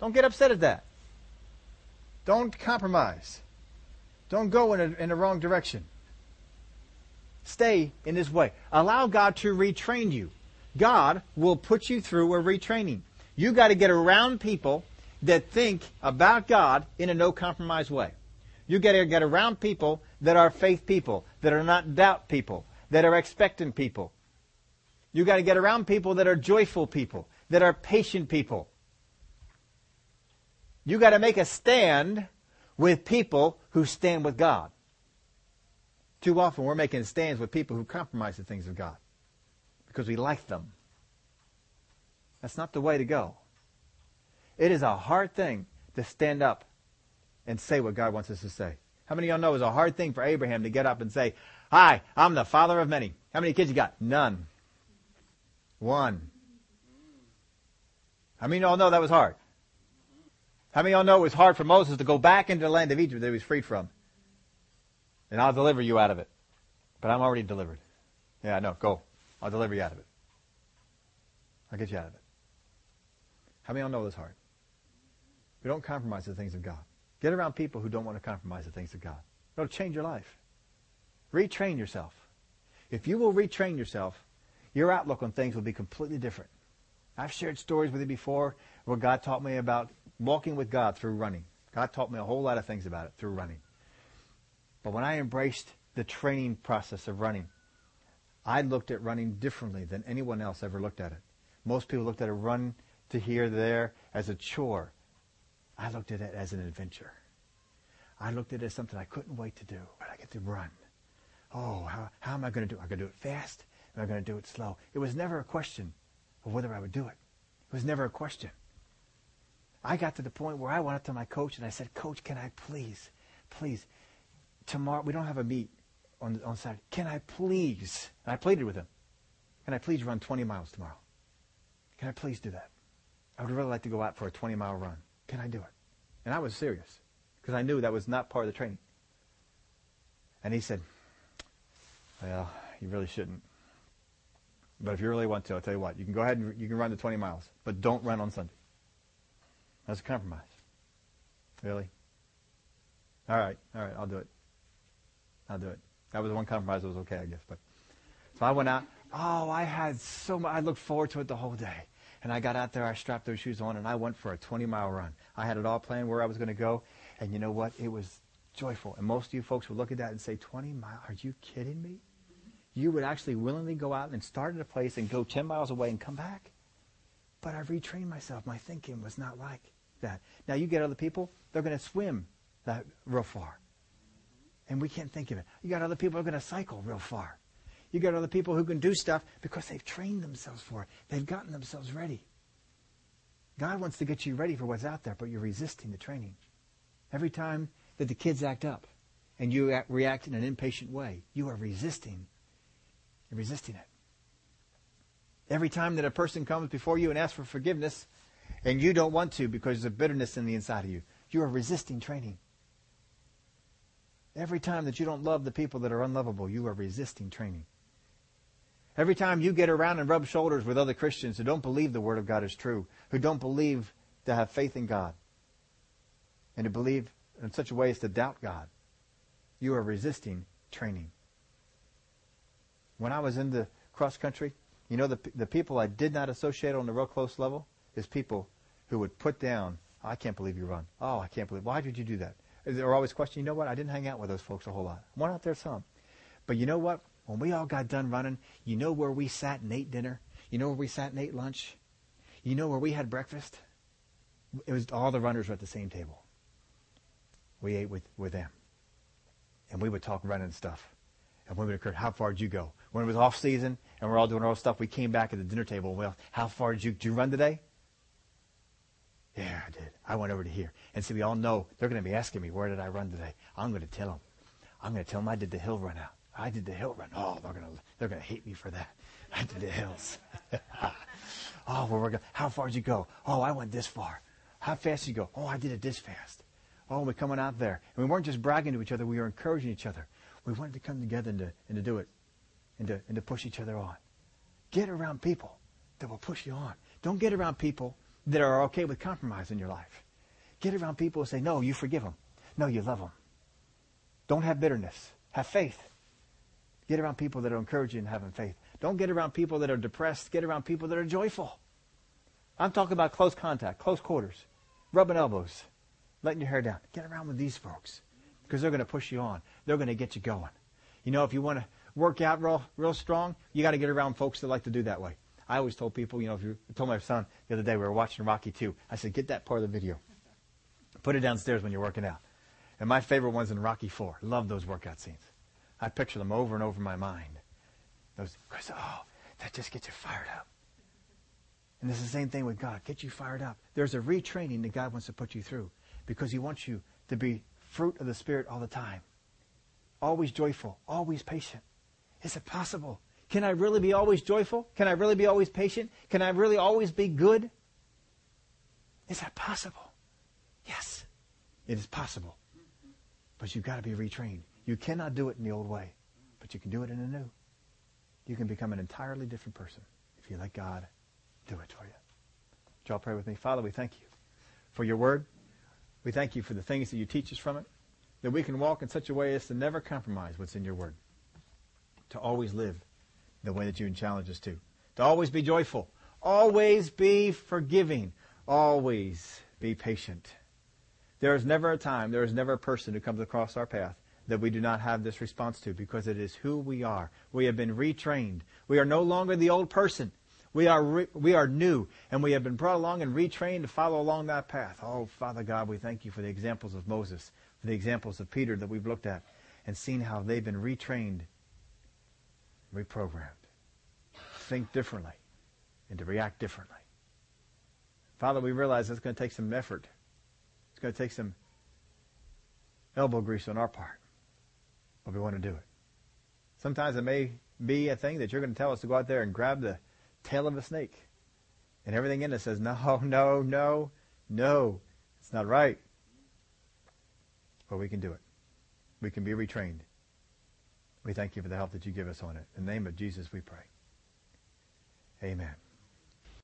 Don't get upset at that. Don't compromise. Don't go in, a, in the wrong direction. Stay in His way. Allow God to retrain you. God will put you through a retraining. You got to get around people that think about God in a no compromise way. You got to get around people that are faith people, that are not doubt people, that are expectant people. You got to get around people that are joyful people, that are patient people. You got to make a stand with people who stand with God. Too often we're making stands with people who compromise the things of God because we like them. That's not the way to go. It is a hard thing to stand up and say what God wants us to say. How many of y'all know it was a hard thing for Abraham to get up and say, Hi, I'm the father of many. How many kids you got? None. One. How many of y'all know that was hard? How many of y'all know it was hard for Moses to go back into the land of Egypt that he was freed from? And I'll deliver you out of it. But I'm already delivered. Yeah, no, go. I'll deliver you out of it. I'll get you out of it. How many of y'all know this heart? We don't compromise the things of God. Get around people who don't want to compromise the things of God. It'll change your life. Retrain yourself. If you will retrain yourself, your outlook on things will be completely different. I've shared stories with you before where God taught me about walking with God through running. God taught me a whole lot of things about it through running. But when I embraced the training process of running, I looked at running differently than anyone else ever looked at it. Most people looked at a run to here, there as a chore. I looked at it as an adventure. I looked at it as something I couldn't wait to do, but I get to run. Oh, how, how am I going to do it? Am I going to do it fast? Am I going to do it slow? It was never a question of whether I would do it. It was never a question. I got to the point where I went up to my coach and I said, Coach, can I please, please, tomorrow, we don't have a meet on, on Saturday. Can I please, and I pleaded with him, can I please run 20 miles tomorrow? Can I please do that? I would really like to go out for a 20 mile run. Can I do it? And I was serious because I knew that was not part of the training. And he said, Well, you really shouldn't. But if you really want to, I'll tell you what, you can go ahead and you can run the 20 miles, but don't run on Sunday. That's a compromise. Really? All right, all right, I'll do it. I'll do it. That was the one compromise that was okay, I guess. But so I went out. Oh, I had so much. I looked forward to it the whole day. And I got out there, I strapped those shoes on, and I went for a 20 mile run. I had it all planned where I was going to go. And you know what? It was joyful. And most of you folks would look at that and say, 20 miles? Are you kidding me? You would actually willingly go out and start at a place and go 10 miles away and come back? But I've retrained myself. My thinking was not like that. Now you get other people, they're going to swim that real far. And we can't think of it. You got other people who are going to cycle real far. You got other people who can do stuff because they've trained themselves for it. They've gotten themselves ready. God wants to get you ready for what's out there, but you're resisting the training. Every time that the kids act up and you act, react in an impatient way, you are resisting. You're resisting it. Every time that a person comes before you and asks for forgiveness, and you don't want to because there's a bitterness in the inside of you, you are resisting training. Every time that you don't love the people that are unlovable, you are resisting training. Every time you get around and rub shoulders with other Christians who don't believe the Word of God is true, who don't believe to have faith in God, and to believe in such a way as to doubt God, you are resisting training. When I was in the cross country, you know, the, the people I did not associate on the real close level is people who would put down, oh, I can't believe you run. Oh, I can't believe, why did you do that? They were always questioning, you know what, I didn't hang out with those folks a whole lot. Went out there some. But you know what? When we all got done running, you know where we sat and ate dinner? You know where we sat and ate lunch? You know where we had breakfast? It was all the runners were at the same table. We ate with, with them. And we would talk running stuff. And we occurred, how far did you go? When it was off season and we're all doing our own stuff, we came back at the dinner table. Well, how far did you, did you run today? Yeah, I did. I went over to here. And see, we all know they're going to be asking me, where did I run today? I'm going to tell them. I'm going to tell them I did the hill run out. I did the hill run. Oh, they're to, they're to hate me for that. I did the hills. <laughs> oh, well, we're going, how far did you go? Oh, I went this far. How fast did you go? Oh, I did it this fast. Oh, we're coming out there. And we weren't just bragging to each other, we were encouraging each other. We wanted to come together and to, and to do it and to, and to push each other on. Get around people that will push you on. Don't get around people that are okay with compromise in your life. Get around people who say, no, you forgive them. No, you love them. Don't have bitterness. Have faith. Get around people that are encouraging and having faith. Don't get around people that are depressed. Get around people that are joyful. I'm talking about close contact, close quarters, rubbing elbows, letting your hair down. Get around with these folks because they're going to push you on. They're going to get you going. You know, if you want to work out real, real strong, you got to get around folks that like to do that way. I always told people, you know, if you I told my son the other day we were watching Rocky 2, I said, get that part of the video. Put it downstairs when you're working out. And my favorite one's in Rocky 4. Love those workout scenes. I picture them over and over in my mind. Those, oh, that just gets you fired up. And it's the same thing with God. Get you fired up. There's a retraining that God wants to put you through because He wants you to be fruit of the Spirit all the time. Always joyful, always patient. Is it possible? Can I really be always joyful? Can I really be always patient? Can I really always be good? Is that possible? Yes, it is possible. But you've got to be retrained. You cannot do it in the old way, but you can do it in the new. You can become an entirely different person if you let God do it for you. Would y'all pray with me? Father, we thank you for your word. We thank you for the things that you teach us from it, that we can walk in such a way as to never compromise what's in your word, to always live the way that you challenge us to, to always be joyful, always be forgiving, always be patient. There is never a time, there is never a person who comes across our path that we do not have this response to because it is who we are. We have been retrained. We are no longer the old person. We are, re- we are new, and we have been brought along and retrained to follow along that path. Oh, Father God, we thank you for the examples of Moses, for the examples of Peter that we've looked at, and seen how they've been retrained, reprogrammed, think differently, and to react differently. Father, we realize it's going to take some effort. It's going to take some elbow grease on our part but we want to do it. Sometimes it may be a thing that you're going to tell us to go out there and grab the tail of a snake. And everything in us says, no, <laughs> no, no, no. It's not right. But we can do it. We can be retrained. We thank you for the help that you give us on it. In the name of Jesus we pray. Amen.